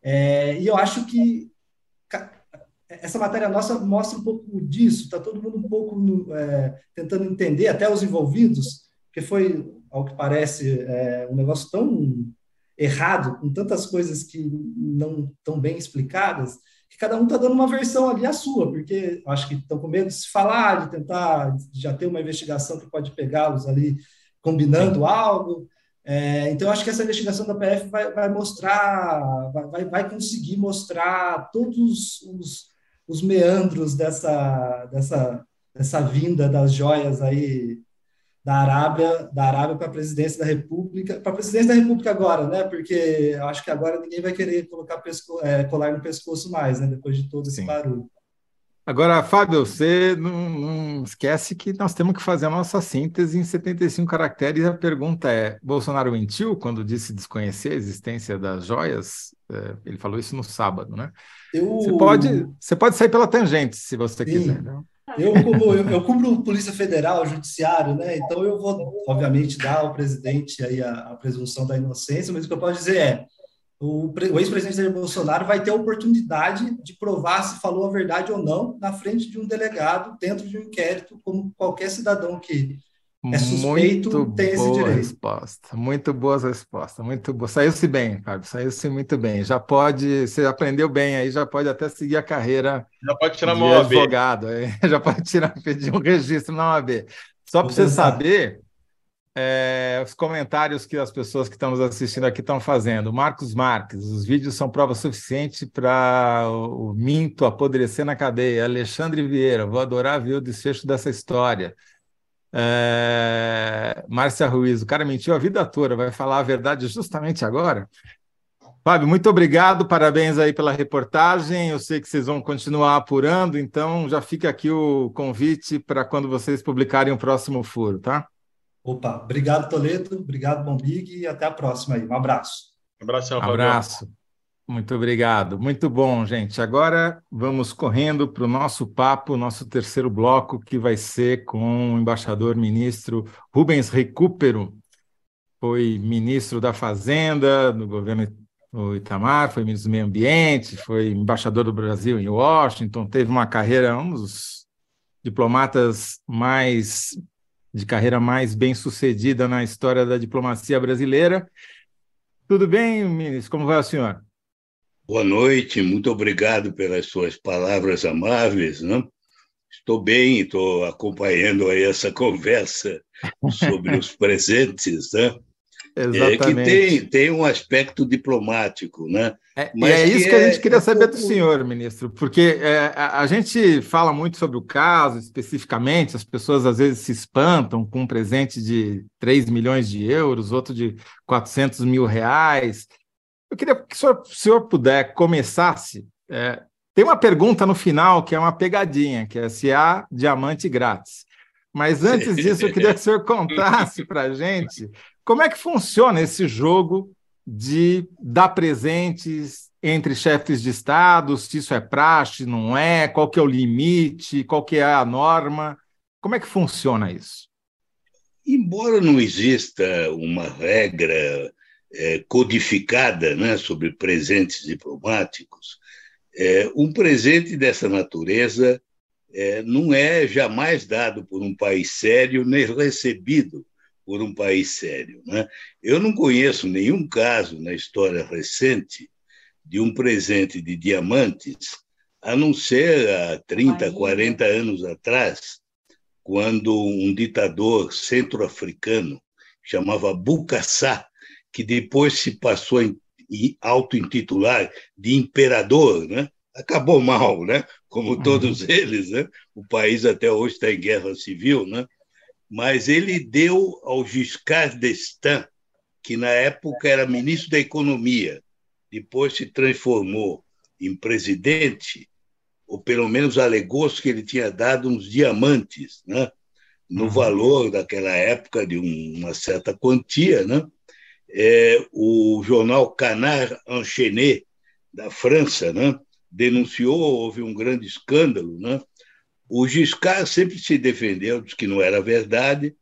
é, e eu acho que essa matéria nossa mostra um pouco disso, está todo mundo um pouco é, tentando entender, até os envolvidos, porque foi, ao que parece, é, um negócio tão errado, com tantas coisas que não estão bem explicadas, que cada um está dando uma versão ali a sua, porque acho que estão com medo de se falar, de tentar já ter uma investigação que pode pegá-los ali combinando algo. É, então, acho que essa investigação da PF vai, vai mostrar, vai, vai conseguir mostrar todos os, os meandros dessa, dessa, dessa vinda das joias aí da Arábia, da Arábia para a presidência da República, para a presidência da República agora, né? Porque eu acho que agora ninguém vai querer colocar pesco, é, colar no pescoço mais, né? Depois de todo esse Sim. barulho. Agora, Fábio, você não, não, esquece que nós temos que fazer a nossa síntese em 75 caracteres. A pergunta é: Bolsonaro mentiu quando disse desconhecer a existência das joias? É, ele falou isso no sábado, né? Eu... Você, pode, você pode sair pela tangente, se você Sim. quiser. Né? Eu, como eu, eu cubro Polícia Federal, Judiciário, né? Então eu vou, obviamente, dar ao presidente aí a, a presunção da inocência, mas o que eu posso dizer é o, o ex-presidente Jair Bolsonaro vai ter a oportunidade de provar se falou a verdade ou não na frente de um delegado dentro de um inquérito, como qualquer cidadão que é suspeito muito tem esse boa direito. resposta, muito boa resposta, muito boa. Saiu-se bem, Fábio, saiu-se muito bem. Já pode, você aprendeu bem aí, já pode até seguir a carreira já pode tirar de advogado, já pode tirar, pedir um registro na OAB. Só para você saber, é, os comentários que as pessoas que estão nos assistindo aqui estão fazendo. Marcos Marques, os vídeos são prova suficiente para o, o Minto apodrecer na cadeia. Alexandre Vieira, vou adorar ver o desfecho dessa história. É... Márcia Ruiz, o cara mentiu a vida toda, vai falar a verdade justamente agora? Fábio, muito obrigado, parabéns aí pela reportagem. Eu sei que vocês vão continuar apurando, então já fica aqui o convite para quando vocês publicarem o próximo furo, tá? Opa, obrigado, Toledo, obrigado, Bombig, e até a próxima aí. Um abraço. Um abraço, Abraço. Muito obrigado. Muito bom, gente. Agora vamos correndo para o nosso papo, nosso terceiro bloco, que vai ser com o embaixador ministro Rubens Recupero. Foi ministro da Fazenda no governo Itamar, foi ministro do Meio Ambiente, foi embaixador do Brasil em Washington, teve uma carreira, um dos diplomatas mais de carreira mais bem sucedida na história da diplomacia brasileira. Tudo bem, ministro? Como vai o senhor? Boa noite, muito obrigado pelas suas palavras amáveis. Né? Estou bem, estou acompanhando aí essa conversa sobre os presentes. Né? Exatamente. É, que tem, tem um aspecto diplomático, né? É, Mas é isso que, que a gente queria é saber do senhor, ministro, porque é, a, a, gente fala muito sobre o caso especificamente, as pessoas às vezes se espantam com um presente de 3 milhões de euros, outro de 400 mil reais. Eu queria que o senhor, o senhor puder começasse. É, tem uma pergunta no final que é uma pegadinha, que é se há diamante grátis. Mas antes disso, eu queria que o senhor contasse para a gente como é que funciona esse jogo de dar presentes entre chefes de Estado, se isso é praxe, não é, qual que é o limite, qual que é a norma, como é que funciona isso? Embora não exista uma regra é, codificada né, sobre presentes diplomáticos, é, um presente dessa natureza é, não é jamais dado por um país sério nem recebido por um país sério. Né? Eu não conheço nenhum caso na história recente de um presente de diamantes, a não ser há 30, 40 anos atrás, quando um ditador centro-africano chamava Bucassá que depois se passou a auto-intitular de imperador, né? acabou mal, né? como uhum. todos eles, né? O país até hoje está em guerra civil, né? Mas ele deu ao Giscard d'Estaing, que na época era ministro da Economia, depois se transformou em presidente, ou pelo menos alegou-se que ele tinha dado uns diamantes, né? no uhum. valor daquela época de uma certa quantia, né? É, o jornal Canard Enchaîné da França, né? denunciou, houve um grande escândalo. Né? O Giscard sempre se defendeu, disse que não era verdade,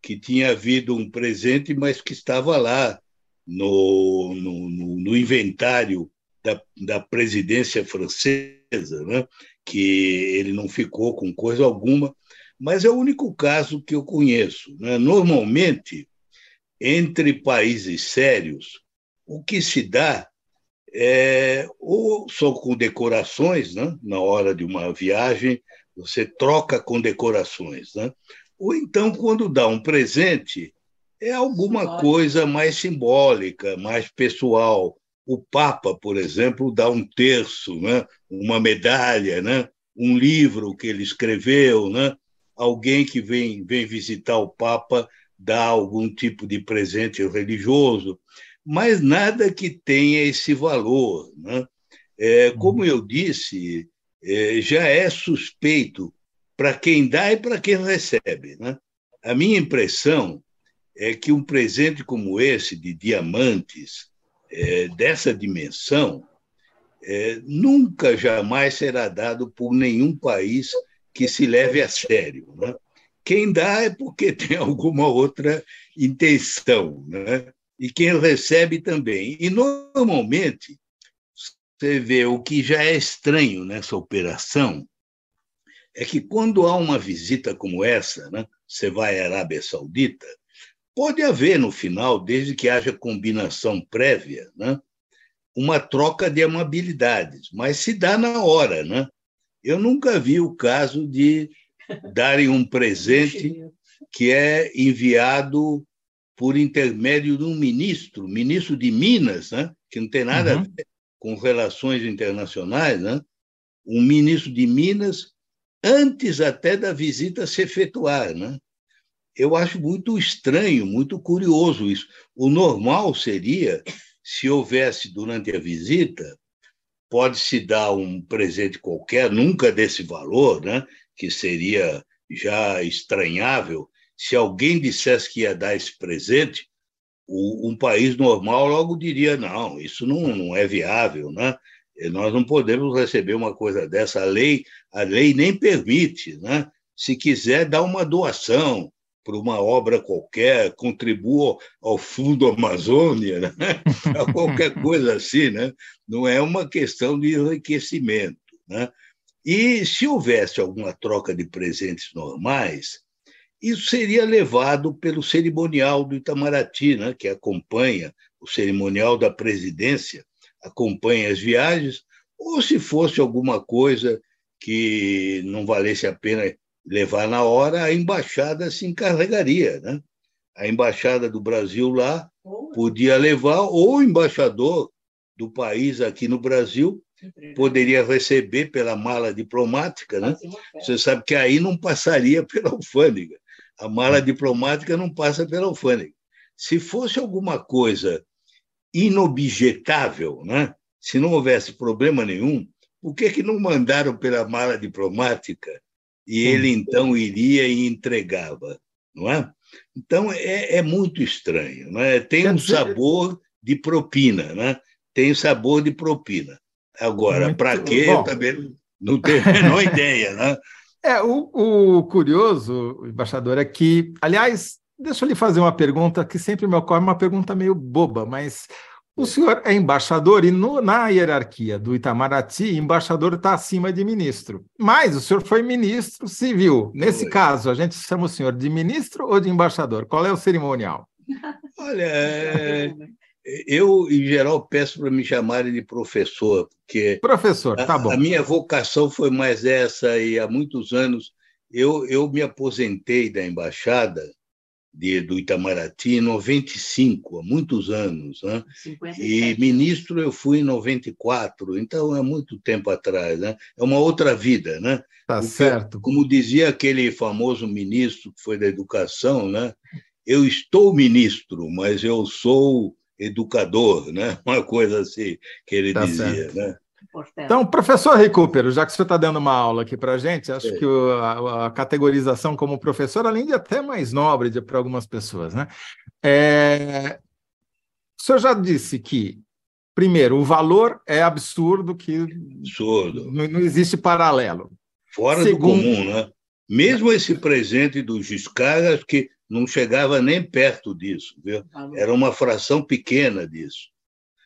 que tinha havido um presente, mas que estava lá no, no, no, inventário da, da presidência francesa, né? que ele não ficou com coisa alguma, mas é o único caso que eu conheço. Né? Normalmente, entre países sérios, o que se dá é, ou são condecorações, né? na hora de uma viagem, você troca condecorações, né? ou então, quando dá um presente, é alguma coisa mais simbólica, mais pessoal. O Papa, por exemplo, dá um terço, né? uma medalha, né? um livro que ele escreveu. Né? Alguém que vem, vem visitar o Papa dá algum tipo de presente religioso mas nada que tenha esse valor. Né? É, como uhum. eu disse, é, já é suspeito para quem dá e para quem recebe. Né? A minha impressão é que um presente como esse, de diamantes, é, dessa dimensão, é, nunca jamais será dado por nenhum país que se leve a sério. Né? Quem dá é porque tem alguma outra intenção. Né? e quem recebe também. E, normalmente, você vê o que já é estranho nessa operação é que, quando há uma visita como essa, né, você vai à Arábia Saudita, pode haver no final, desde que haja combinação prévia, né, uma troca de amabilidades, mas se dá na hora. Né? Eu nunca vi o caso de darem um presente que é enviado por intermédio de um ministro, ministro de Minas, né? que não tem nada uhum. a ver com relações internacionais, né? um ministro de Minas, antes até da visita se efetuar. Né? Eu acho muito estranho, muito curioso isso. O normal seria, se houvesse durante a visita, pode-se dar um presente qualquer, nunca desse valor, né? Que seria já estranhável, se alguém dissesse que ia dar esse presente, um país normal logo diria: não, isso não, não é viável, né? nós não podemos receber uma coisa dessa. A lei, a lei nem permite. Né? Se quiser, dá uma doação para uma obra qualquer, contribua ao Fundo Amazônia, né? qualquer coisa assim. Né? Não é uma questão de enriquecimento. Né? E se houvesse alguma troca de presentes normais, isso seria levado pelo cerimonial do Itamaraty, né, que acompanha o cerimonial da presidência, acompanha as viagens, ou se fosse alguma coisa que não valesse a pena levar na hora, a embaixada se encarregaria. Né? A embaixada do Brasil lá podia levar, ou o embaixador do país aqui no Brasil poderia receber pela mala diplomática. Né? Você sabe que aí não passaria pela alfândega. A mala diplomática não passa pela alfândega. Se fosse alguma coisa inobjetável, né? se não houvesse problema nenhum, por que, que não mandaram pela mala diplomática e ele então iria e entregava? Não é? Então é, é muito estranho. Né? Tem um sabor de propina, né? tem sabor de propina. Agora, para quê? Eu também não tenho a menor ideia. Né? É, o, o, curioso, embaixador, é que, aliás, deixa eu lhe fazer uma pergunta que sempre me ocorre, uma pergunta meio boba, mas o senhor é embaixador e no, na hierarquia do Itamaraty, embaixador está acima de ministro. Mas o senhor foi ministro civil. Nesse foi. caso, a gente chama o senhor de ministro ou de embaixador? Qual é o cerimonial? Olha, é, eu, em geral, peço para me chamarem de professor, porque. Professor, tá bom. A, a, minha vocação foi mais essa, e há muitos anos eu, eu me aposentei da embaixada de, do Itamaraty em 95, há muitos anos. Né? E ministro eu fui em 94, então é muito tempo atrás. Né? É uma outra vida. Né? Tá Porque, certo. Como dizia aquele famoso ministro que foi da educação, né? eu estou ministro, mas eu sou educador, né? uma coisa assim que ele tá dizia. Certo. Né? Então, professor Recupero, já que você está dando uma aula aqui para a gente, acho é. que o, a, a, categorização como professor, além de até mais nobre para algumas pessoas, né? É, o senhor já disse que, primeiro, o valor é absurdo, que absurdo. Não, não existe paralelo. Fora Segundo, do comum, né? Mesmo esse presente do Giscard, acho que não chegava nem perto disso, viu? Era uma fração pequena disso.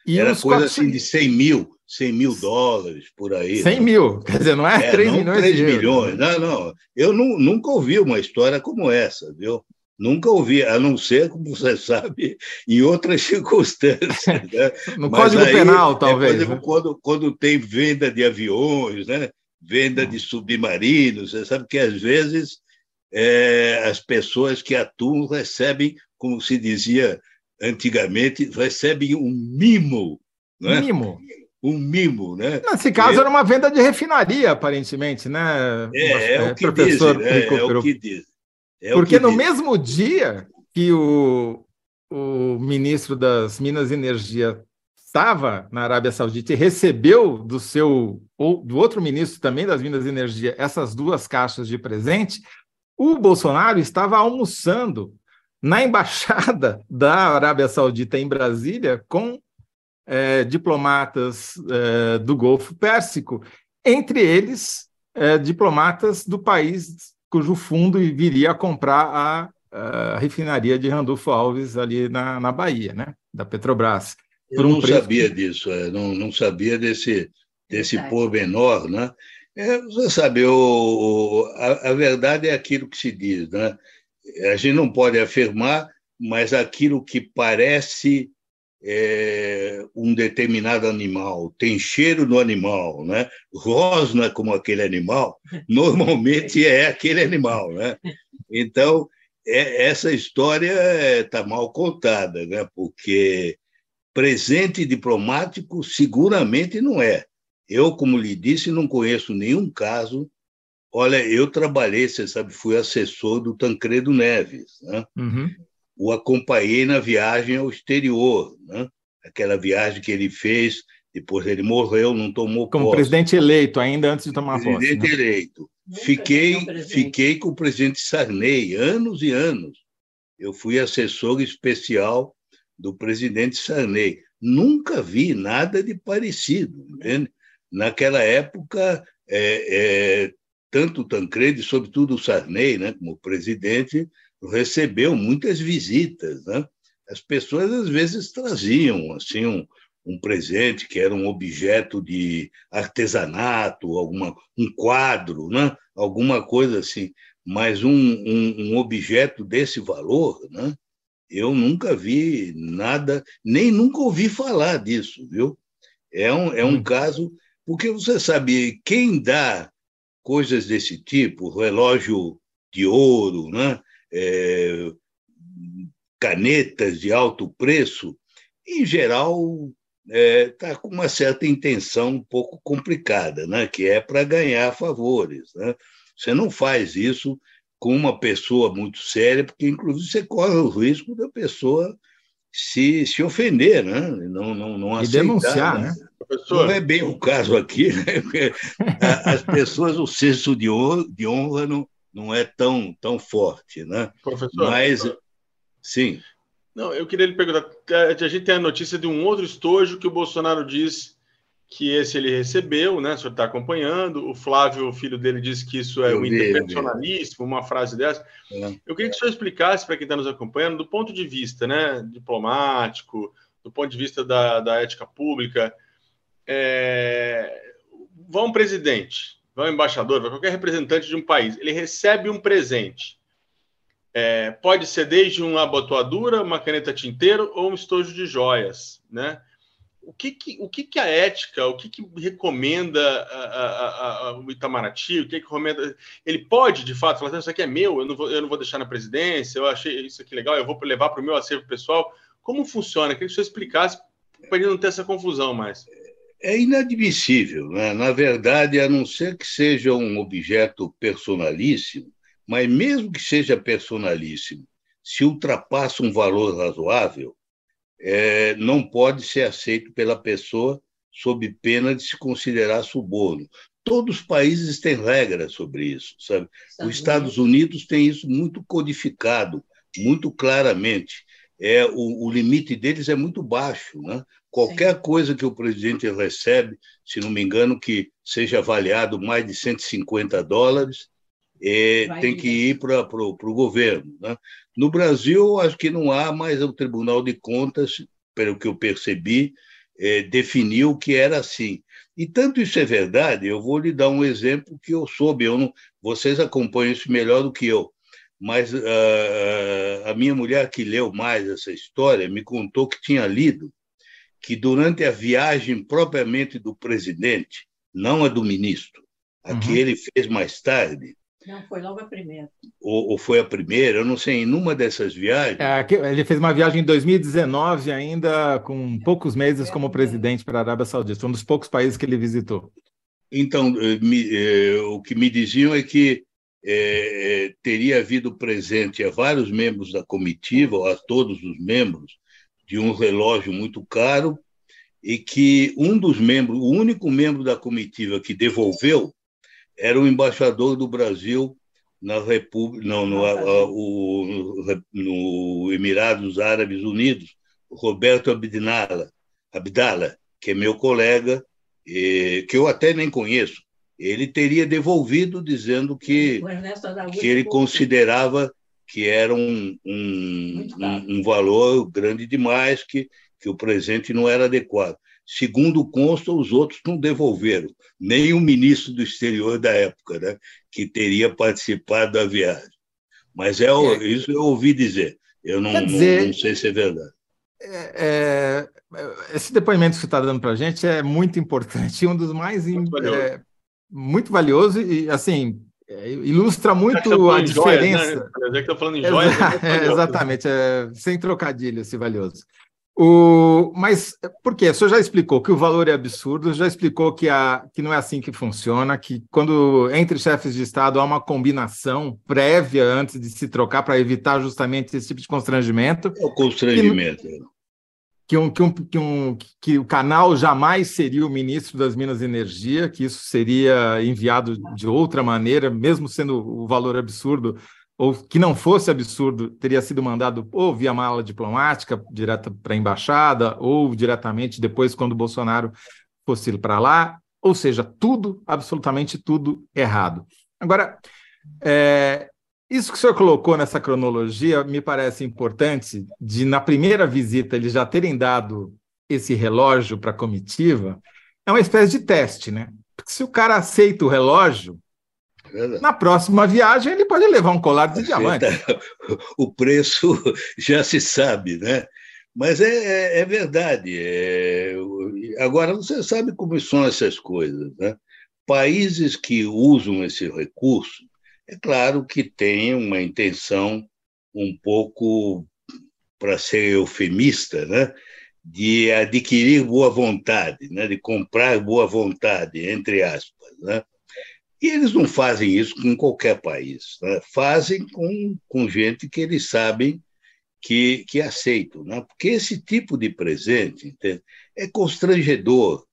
E Era coisa assim de 100 mil 100 mil dólares por aí. 100 né? mil, quer dizer, não é, é 3 não milhões 3 de milhões, não, não. Eu não, nunca ouvi uma história como essa, viu? Nunca ouvi, a não ser, como você sabe, em outras circunstâncias. Né? no Mas Código aí, Penal, é, talvez. É, por exemplo, né? quando, quando tem venda de aviões, né? venda de submarinos, você sabe que às vezes é, as pessoas que atuam recebem, como se dizia antigamente, recebem um mimo. Né? Mimo um mimo, né? Nesse caso, era uma venda de refinaria, aparentemente, né? É, é, é o que professor dizem, é, é, o que diz. É Porque no mesmo dia que o, o ministro das Minas e Energia estava na Arábia Saudita e recebeu do seu ou do outro ministro também das Minas e Energia essas duas caixas de presente, o Bolsonaro estava almoçando na embaixada da Arábia Saudita em Brasília com é, diplomatas é, do Golfo Pérsico, entre eles é, diplomatas do país cujo fundo viria a comprar a, a refinaria de Randolfo Alves ali na, na Bahia, né, da Petrobras. Eu um não preço... sabia disso, é, não, não sabia desse, desse pormenor, né? É, você sabe, o, a, a, verdade é aquilo que se diz, né? A gente não pode afirmar, mas aquilo que parece é, um determinado animal, tem cheiro no animal, né? rosna como aquele animal, normalmente é aquele animal. Né? Então, é, essa história está mal contada, né? porque presente diplomático seguramente não é. Eu, como lhe disse, não conheço nenhum caso. Olha, eu trabalhei, você sabe, fui assessor do Tancredo Neves. Né? Uhum o acompanhei na viagem ao exterior, né? aquela viagem que ele fez, depois ele morreu, não tomou Como posse. presidente eleito, ainda antes de tomar presidente posse. Presidente né? eleito. Fiquei, fiquei com o presidente Sarney, anos e anos. Eu fui assessor especial do presidente Sarney. Nunca vi nada de parecido. Entende? Naquela época, é, é, tanto o Tancredi, sobretudo o Sarney, né, como presidente, recebeu muitas visitas. Né? As pessoas, às vezes, traziam assim um, um presente que era um objeto de artesanato, alguma, um quadro, né? alguma coisa assim. Mas um, um, um objeto desse valor, né? eu nunca vi nada, nem nunca ouvi falar disso, viu? É um, é um hum. caso, porque você sabe, quem dá coisas desse tipo, relógio de ouro, né? é, canetas de alto preço, em geral está é, tá com uma certa intenção um pouco complicada, né? que é para ganhar favores. Né? Você não faz isso com uma pessoa muito séria, porque, inclusive, você corre o risco da pessoa se, se ofender, né? não, não, não aceitar. E denunciar, né? né? Não é bem o caso aqui, né? Porque as pessoas, o senso de honra, de honra não, não é tão, tão forte, né? Professor, mas sim. Não, eu queria lhe perguntar. A gente tem a notícia de um outro estojo que o Bolsonaro diz que esse ele recebeu, né? O senhor está acompanhando. O Flávio, o filho dele, disse que isso é um intervencionalismo, uma frase dessa. É. Eu queria que o senhor explicasse para quem está nos acompanhando, do ponto de vista né, diplomático, do ponto de vista da, da ética pública. É... Vão presidente, vai um embaixador, vai qualquer representante de um país, ele recebe um presente. É, pode ser desde uma abotoadura, uma caneta tinteiro ou um estojo de joias, né? O que, que, o que, que a ética, o que, que recomenda a, a, a, o Itamaraty, o que, que recomenda. Ele pode, de fato, falar: isso aqui é meu, eu não, vou, eu não vou deixar na presidência, eu achei isso aqui legal, eu vou levar para o meu acervo pessoal. Como funciona? Eu queria que você explicasse para ele não ter essa confusão mais. É inadmissível, né? na verdade, a não ser que seja um objeto personalíssimo, mas mesmo que seja personalíssimo, se ultrapassa um valor razoável, é, não pode ser aceito pela pessoa sob pena de se considerar suborno. Todos os países têm regras sobre isso, sabe? Os Estados Unidos tem isso muito codificado, muito claramente. É o, o limite deles é muito baixo, né? Qualquer Sim. coisa que o presidente recebe, se não me engano, que seja avaliado mais de 150 dólares, é, tem que ir para o governo. Né? No Brasil, acho que não há, mas o Tribunal de Contas, pelo que eu percebi, é, definiu que era assim. E tanto isso é verdade, eu vou lhe dar um exemplo que eu soube, eu não, vocês acompanham isso melhor do que eu, mas uh, a minha mulher que leu mais essa história me contou que tinha lido que durante a viagem propriamente do presidente, não a do ministro, a uhum. que ele fez mais tarde, não, foi logo a primeira. Ou, ou, foi a primeira, eu não sei, em uma dessas viagens. É, ele fez uma viagem em 2019, ainda com poucos meses como presidente para a Arábia Saudita. Foi um dos poucos países que ele visitou. Então, eh, me, eh, o que me diziam é que eh, teria havido presente a vários membros da comitiva, ou a todos os membros, de um relógio muito caro, e que um dos membros, o único membro da comitiva que devolveu, era o embaixador do Brasil na República, não, no, a, o, no Emirados Árabes Unidos, Roberto Abdala, Abdala, que é meu colega, que eu até nem conheço. Ele teria devolvido dizendo que, que ele considerava que era um, um, um, um valor grande demais, que, que o presente não era adequado. Segundo consta, os outros não devolveram, nem o ministro do exterior da época, né, que teria participado da viagem. Mas é, é. isso eu ouvi dizer. Eu não, dizer, não, não sei se é verdade. É, é, esse depoimento que você está dando para a gente é muito importante, um dos mais muito valioso, é, muito valioso e assim é, ilustra muito a diferença. Joias, né? que falando em joias, é exatamente, sem trocadilho esse valioso. O, mas por quê? O senhor já explicou que o valor é absurdo, já explicou que, a, que não é assim que funciona, que quando entre chefes de Estado há uma combinação prévia antes de se trocar para evitar justamente esse tipo de constrangimento. É o constrangimento. Que, um, que, um, que, um, que o canal jamais seria o ministro das Minas e Energia, que isso seria enviado de outra maneira, mesmo sendo o valor absurdo, ou que não fosse absurdo, teria sido mandado ou via mala diplomática, direta para a embaixada, ou diretamente depois, quando o Bolsonaro fosse para lá. Ou seja, tudo, absolutamente tudo errado. Agora, é, isso que o senhor colocou nessa cronologia me parece importante, de na primeira visita eles já terem dado esse relógio para a comitiva, é uma espécie de teste, né? Porque se o cara aceita o relógio, na próxima viagem, ele pode levar um colar de diamante. O preço já se sabe, né? Mas é, é, é verdade. É... Agora, você sabe como são essas coisas. Né? Países que usam esse recurso, é claro que têm uma intenção um pouco, para ser eufemista, né? de adquirir boa vontade, né? de comprar boa vontade, entre aspas. Né? E eles não fazem isso com qualquer país, né? fazem com, com gente que eles sabem que, que aceitam, né? porque esse tipo de presente entende? é constrangedor,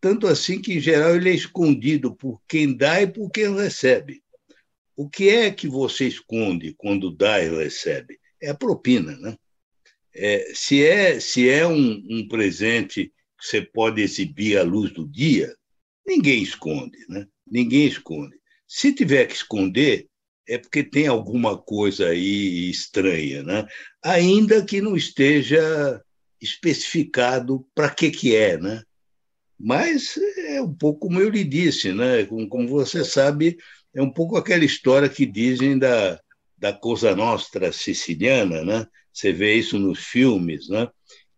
tanto assim que, em geral, ele é escondido por quem dá e por quem recebe. O que é que você esconde quando dá e recebe? É a propina. Né? É, se é, se é um, um presente que você pode exibir à luz do dia, ninguém esconde. Né? Ninguém esconde. Se tiver que esconder, é porque tem alguma coisa aí estranha, né? ainda que não esteja especificado para que, que é. Né? Mas é um pouco como eu lhe disse, né? como, você sabe, é um pouco aquela história que dizem da, da Cosa Nostra siciliana, né? você vê isso nos filmes, né?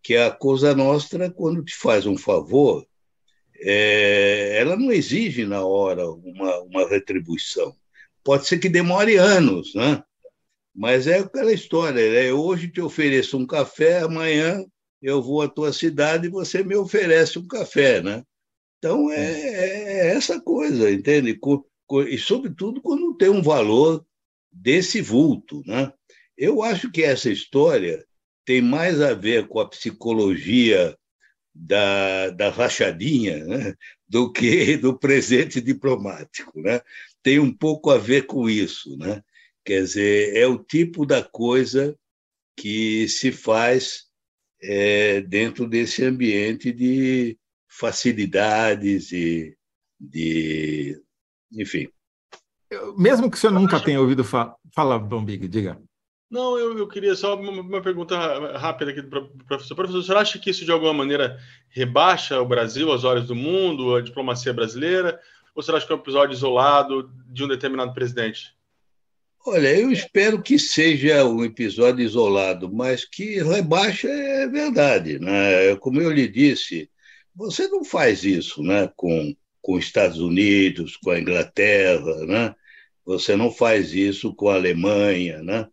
que a Cosa Nostra, quando te faz um favor, é, ela não exige na hora uma, uma retribuição. Pode ser que demore anos, né? mas é aquela história: né? hoje te ofereço um café, amanhã eu vou à tua cidade e você me oferece um café. Né? Então, é, é, é essa coisa, entende? E, sobretudo, quando tem um valor desse vulto. Né? Eu acho que essa história tem mais a ver com a psicologia da, da rachadinha né, do que do presente diplomático. Né? Tem um pouco a ver com isso. Né? Quer dizer, é o tipo da coisa que se faz é, dentro desse ambiente de facilidades e de, enfim. Mesmo que o senhor nunca tenha ouvido falar, fala, Bombig, diga. Não, eu, eu queria só uma, uma pergunta rápida aqui para o professor. Professor, o acha que isso de alguma maneira rebaixa o Brasil aos olhos do mundo, a diplomacia brasileira? Ou será que é um episódio isolado de um determinado presidente? Olha, eu espero que seja um episódio isolado, mas que rebaixa é verdade. Né? Como eu lhe disse, você não faz isso né? com, com os Estados Unidos, com a Inglaterra, né? você não faz isso com a Alemanha. Né?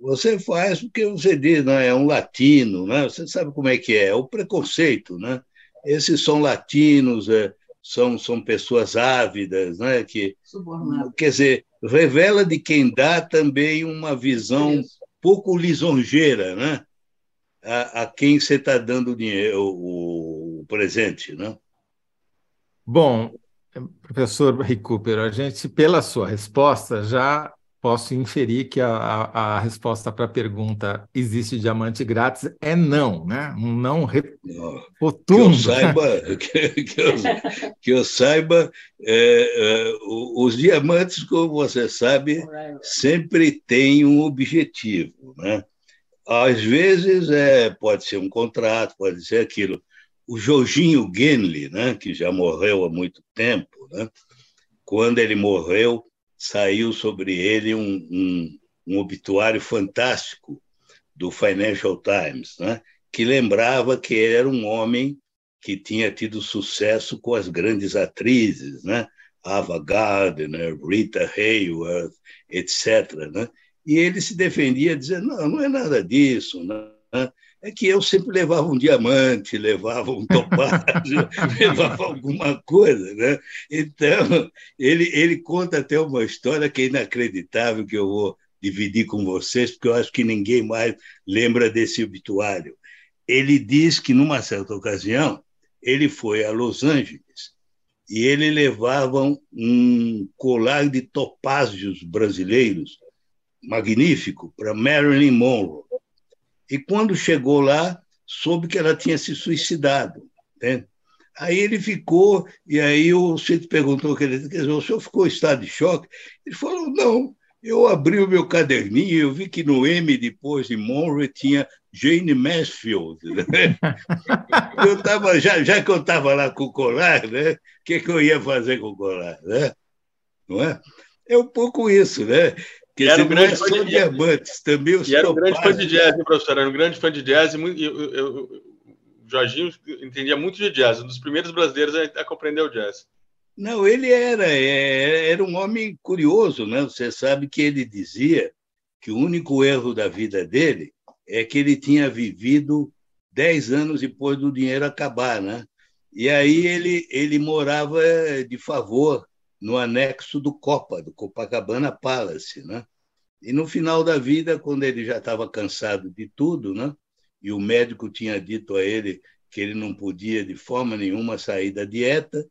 Você faz porque você diz, né, é um latino, né? Você sabe como é que é, é o preconceito, né? Esses são latinos, é, são, são pessoas ávidas, né? Que, quer dizer, revela de quem dá também uma visão pouco lisonjeira, né? A, a quem você está dando dinheiro, o, o presente, né? Bom, professor Recupero, a gente, pela sua resposta, já posso inferir que a, a, a resposta para a pergunta existe diamante grátis é não, né? Um não rotundo. Que eu saiba, que, que, eu, que eu saiba é, é, os diamantes, como você sabe, sempre têm um objetivo, né? Às vezes é, pode ser um contrato, pode ser aquilo. O Jorginho Genli, né, que já morreu há muito tempo, né, quando ele morreu, saiu sobre ele um, um, um obituário fantástico do Financial Times, né? que lembrava que ele era um homem que tinha tido sucesso com as grandes atrizes, né? Ava Gardner, Rita Hayworth, etc. Né? E ele se defendia dizendo, não, não é nada disso, né? É que eu sempre levava um diamante, levava um topázio, levava alguma coisa, né? Então, ele, ele conta até uma história que é inacreditável, que eu vou dividir com vocês, porque eu acho que ninguém mais lembra desse obituário. Ele diz que, numa certa ocasião, ele foi a Los Angeles e ele levava um colar de topázios brasileiros magnífico para Marilyn Monroe. E quando chegou lá, soube que ela tinha se suicidado. Né? Aí ele ficou, e aí o Cito perguntou, quer dizer, o senhor ficou em estado de choque? Ele falou, não, eu abri o meu caderninho eu vi que no M, depois de Monroe, tinha Jane Mansfield. Né? eu tava, já, já que eu estava lá com o colar, né? o que, que eu ia fazer com o colar? Né? Não é? é um pouco isso, né? Que era um grande fã de diamantes, também os E era um grande fã de jazz, hein, professor? Era um grande fã de jazz. E eu, eu, o Jorginho entendia muito de jazz, um dos primeiros brasileiros a, a compreender o jazz. Não, ele era, é, era um homem curioso, né? Você sabe que ele dizia que o único erro da vida dele é que ele tinha vivido dez anos depois do dinheiro acabar, né? E aí ele, ele morava de favor no anexo do Copa, do Copacabana Palace, né? E no final da vida, quando ele já estava cansado de tudo, né? E o médico tinha dito a ele que ele não podia de forma nenhuma sair da dieta,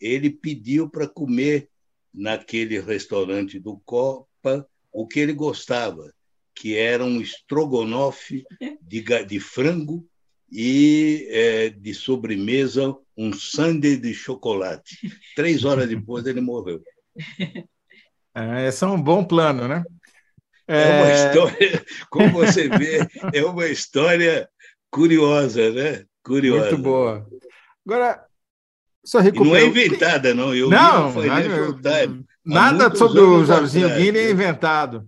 ele pediu para comer naquele restaurante do Copa o que ele gostava, que era um estrogonofe de, de frango e é, de sobremesa um sundae de chocolate. Três horas depois ele morreu. É, esse é um bom plano, né? É... é uma história, como você vê, é uma história curiosa, né? Curiosa. Muito boa. Agora, só recupero... não é inventada, não. Eu não, nada, nada sobre o Jorginho Guine é inventado.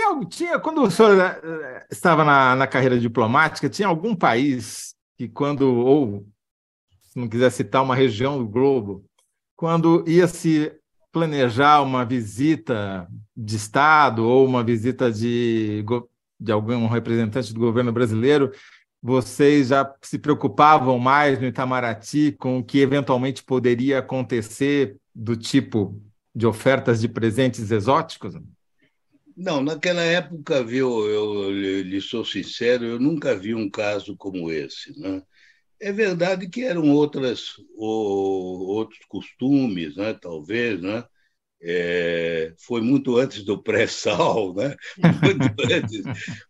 Tem, tinha, quando o senhor eh, estava na, na carreira diplomática, tinha algum país que, quando, ou se não quiser citar uma região do globo, quando ia se planejar uma visita de Estado ou uma visita de, de algum representante do governo brasileiro, vocês já se preocupavam mais no Itamaraty com o que eventualmente poderia acontecer do tipo de ofertas de presentes exóticos? Não, naquela época, viu, eu, lhe sou sincero, eu nunca vi um caso como esse. Né? É verdade que eram outras, ou, outros costumes, né? talvez, né? É, foi muito antes do pré-sal, né? muito antes,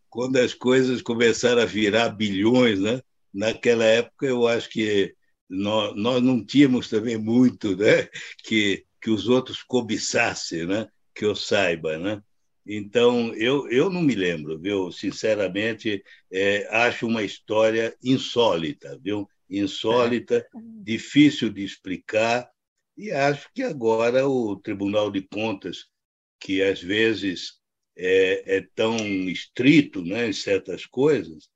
quando as coisas começaram a virar bilhões. Né? Naquela época, eu acho que nós, nós não tínhamos também muito né? que, que os outros cobiçassem, né? que eu saiba. Né? Então, eu, eu não me lembro, viu? Sinceramente, é, acho uma história insólita, viu? Insólita, é. difícil de explicar, e acho que agora o Tribunal de Contas, que às vezes é, é tão estrito né, em certas coisas,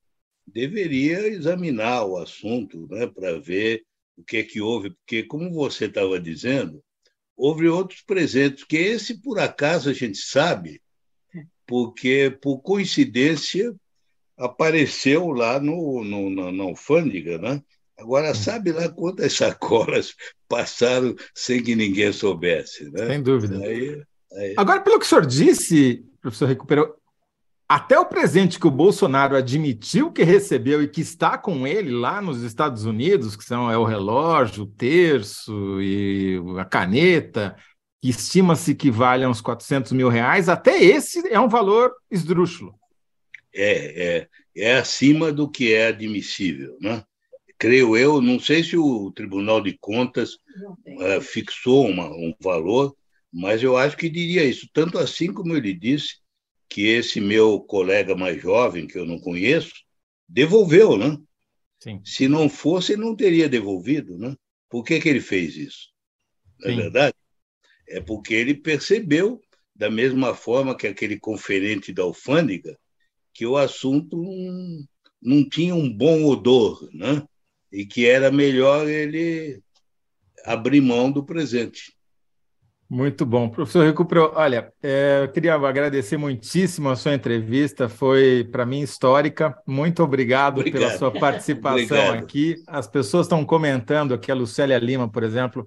deveria examinar o assunto né, para ver o que é que houve, porque, como você estava dizendo, houve outros presentes, que esse, por acaso, a gente sabe, porque, por coincidência, apareceu lá no, no, na, na alfândega, né? Agora, hum. sabe lá quantas sacolas passaram sem que ninguém soubesse, né? Sem dúvida. Aí, aí... Agora, pelo que o senhor disse, professor Recuperou, até o presente que o Bolsonaro admitiu que recebeu e que está com ele lá nos Estados Unidos, que são é o relógio, o terço e a caneta, que estima-se que vale uns 400 mil reais, até esse é um valor esdrúxulo. É, é, é acima do que é admissível, né? Creio eu, não sei se o Tribunal de Contas uh, fixou uma, um valor, mas eu acho que diria isso. Tanto assim como ele disse que esse meu colega mais jovem, que eu não conheço, devolveu, né? Sim. Se não fosse, ele não teria devolvido, né? Por que, que ele fez isso? Não é verdade? É porque ele percebeu, da mesma forma que aquele conferente da alfândega, que o assunto não, não tinha um bom odor, né? e que era melhor ele abrir mão do presente. Muito bom. Professor Recupero, olha, é, eu queria agradecer muitíssimo a sua entrevista, foi para mim histórica. Muito obrigado, obrigado. pela sua participação aqui. As pessoas estão comentando aqui, a Lucélia Lima, por exemplo,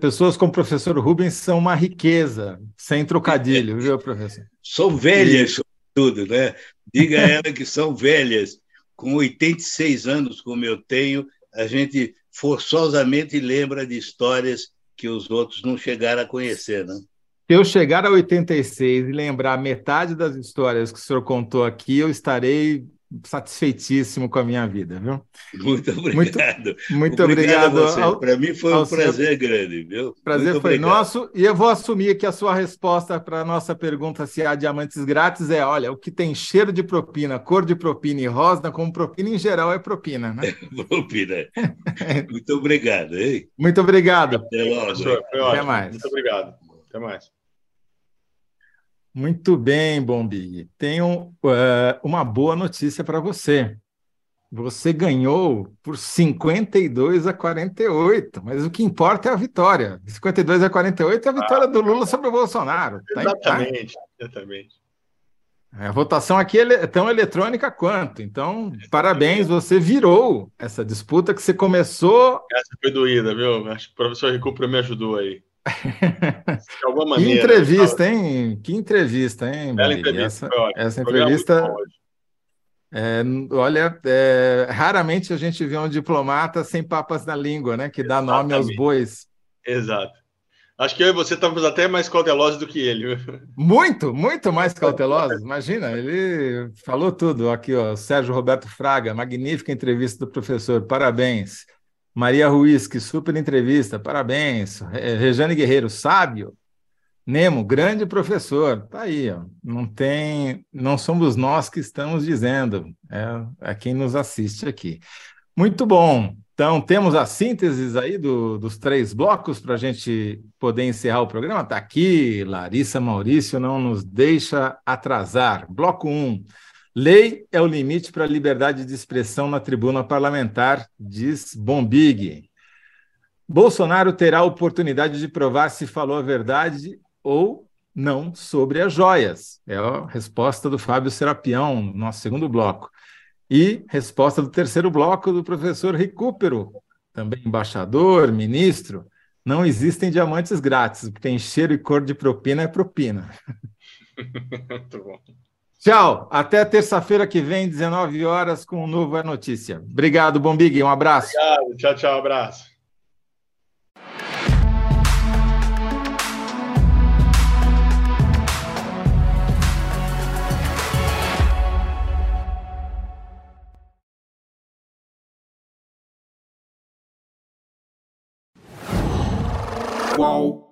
pessoas como o professor Rubens são uma riqueza, sem trocadilho, viu, professor? São velhas, tudo, né? Diga a ela que são velhas. Com 86 anos, como eu tenho, a gente forçosamente lembra de histórias que os outros não chegaram a conhecer, né? Se eu chegar a 86 e lembrar metade das histórias que o senhor contou aqui, eu estarei satisfeitíssimo com a minha vida, viu? Muito obrigado. Muito, muito obrigado. obrigado Para mim foi um prazer grande, viu? Prazer muito foi obrigado. nosso. E eu vou assumir que a sua resposta para a nossa pergunta se há diamantes grátis é: olha, o que tem cheiro de propina, cor de propina e rosa, como propina em geral é propina, né? É, propina. muito obrigado, hein? Muito obrigado. Até logo. Até mais. Muito obrigado. Até mais. Muito bem, Bombi. Tenho uh, uma boa notícia para você. Você ganhou por 52 a 48, mas o que importa é a vitória. 52 a 48 é a vitória ah, do Lula sobre o Bolsonaro. Tá exatamente, tá? exatamente. A votação aqui é tão eletrônica quanto. Então, parabéns, você virou essa disputa que você começou. Essa foi doída, viu? Acho que o professor Recupero me ajudou aí. De alguma maneira. Que entrevista, hein? Que entrevista, hein? entrevista essa, essa entrevista. É, olha, é, raramente a gente vê um diplomata sem papas na língua, né? Que dá Exatamente. nome aos bois. Exato. Acho que eu e você estamos até mais cautelosos do que ele. Muito, muito mais cautelosos. Imagina, ele falou tudo. Aqui, ó, Sérgio Roberto Fraga, magnífica entrevista do professor. Parabéns. Maria Ruiz, que super entrevista, parabéns. Rejane Guerreiro, sábio. Nemo, grande professor. Tá aí, ó. Não tem, não somos nós que estamos dizendo, é, é quem nos assiste aqui. Muito bom. Então, temos as sínteses aí do, dos três blocos para a gente poder encerrar o programa. Está aqui, Larissa Maurício não nos deixa atrasar. Bloco 1. Um, lei é o limite para a liberdade de expressão na tribuna parlamentar, diz Bombig. Bolsonaro terá a oportunidade de provar se falou a verdade ou não sobre as joias. É a resposta do Fábio Serapião, nosso segundo bloco. E resposta do terceiro bloco do professor Recupero, também embaixador, ministro. Não existem diamantes grátis, o que tem cheiro e cor de propina é propina. Muito bom. Tchau, até terça-feira que vem, 19 horas, com um novo É Notícia. Obrigado, Bombig, um abraço. Obrigado, tchau, tchau, abraço. qual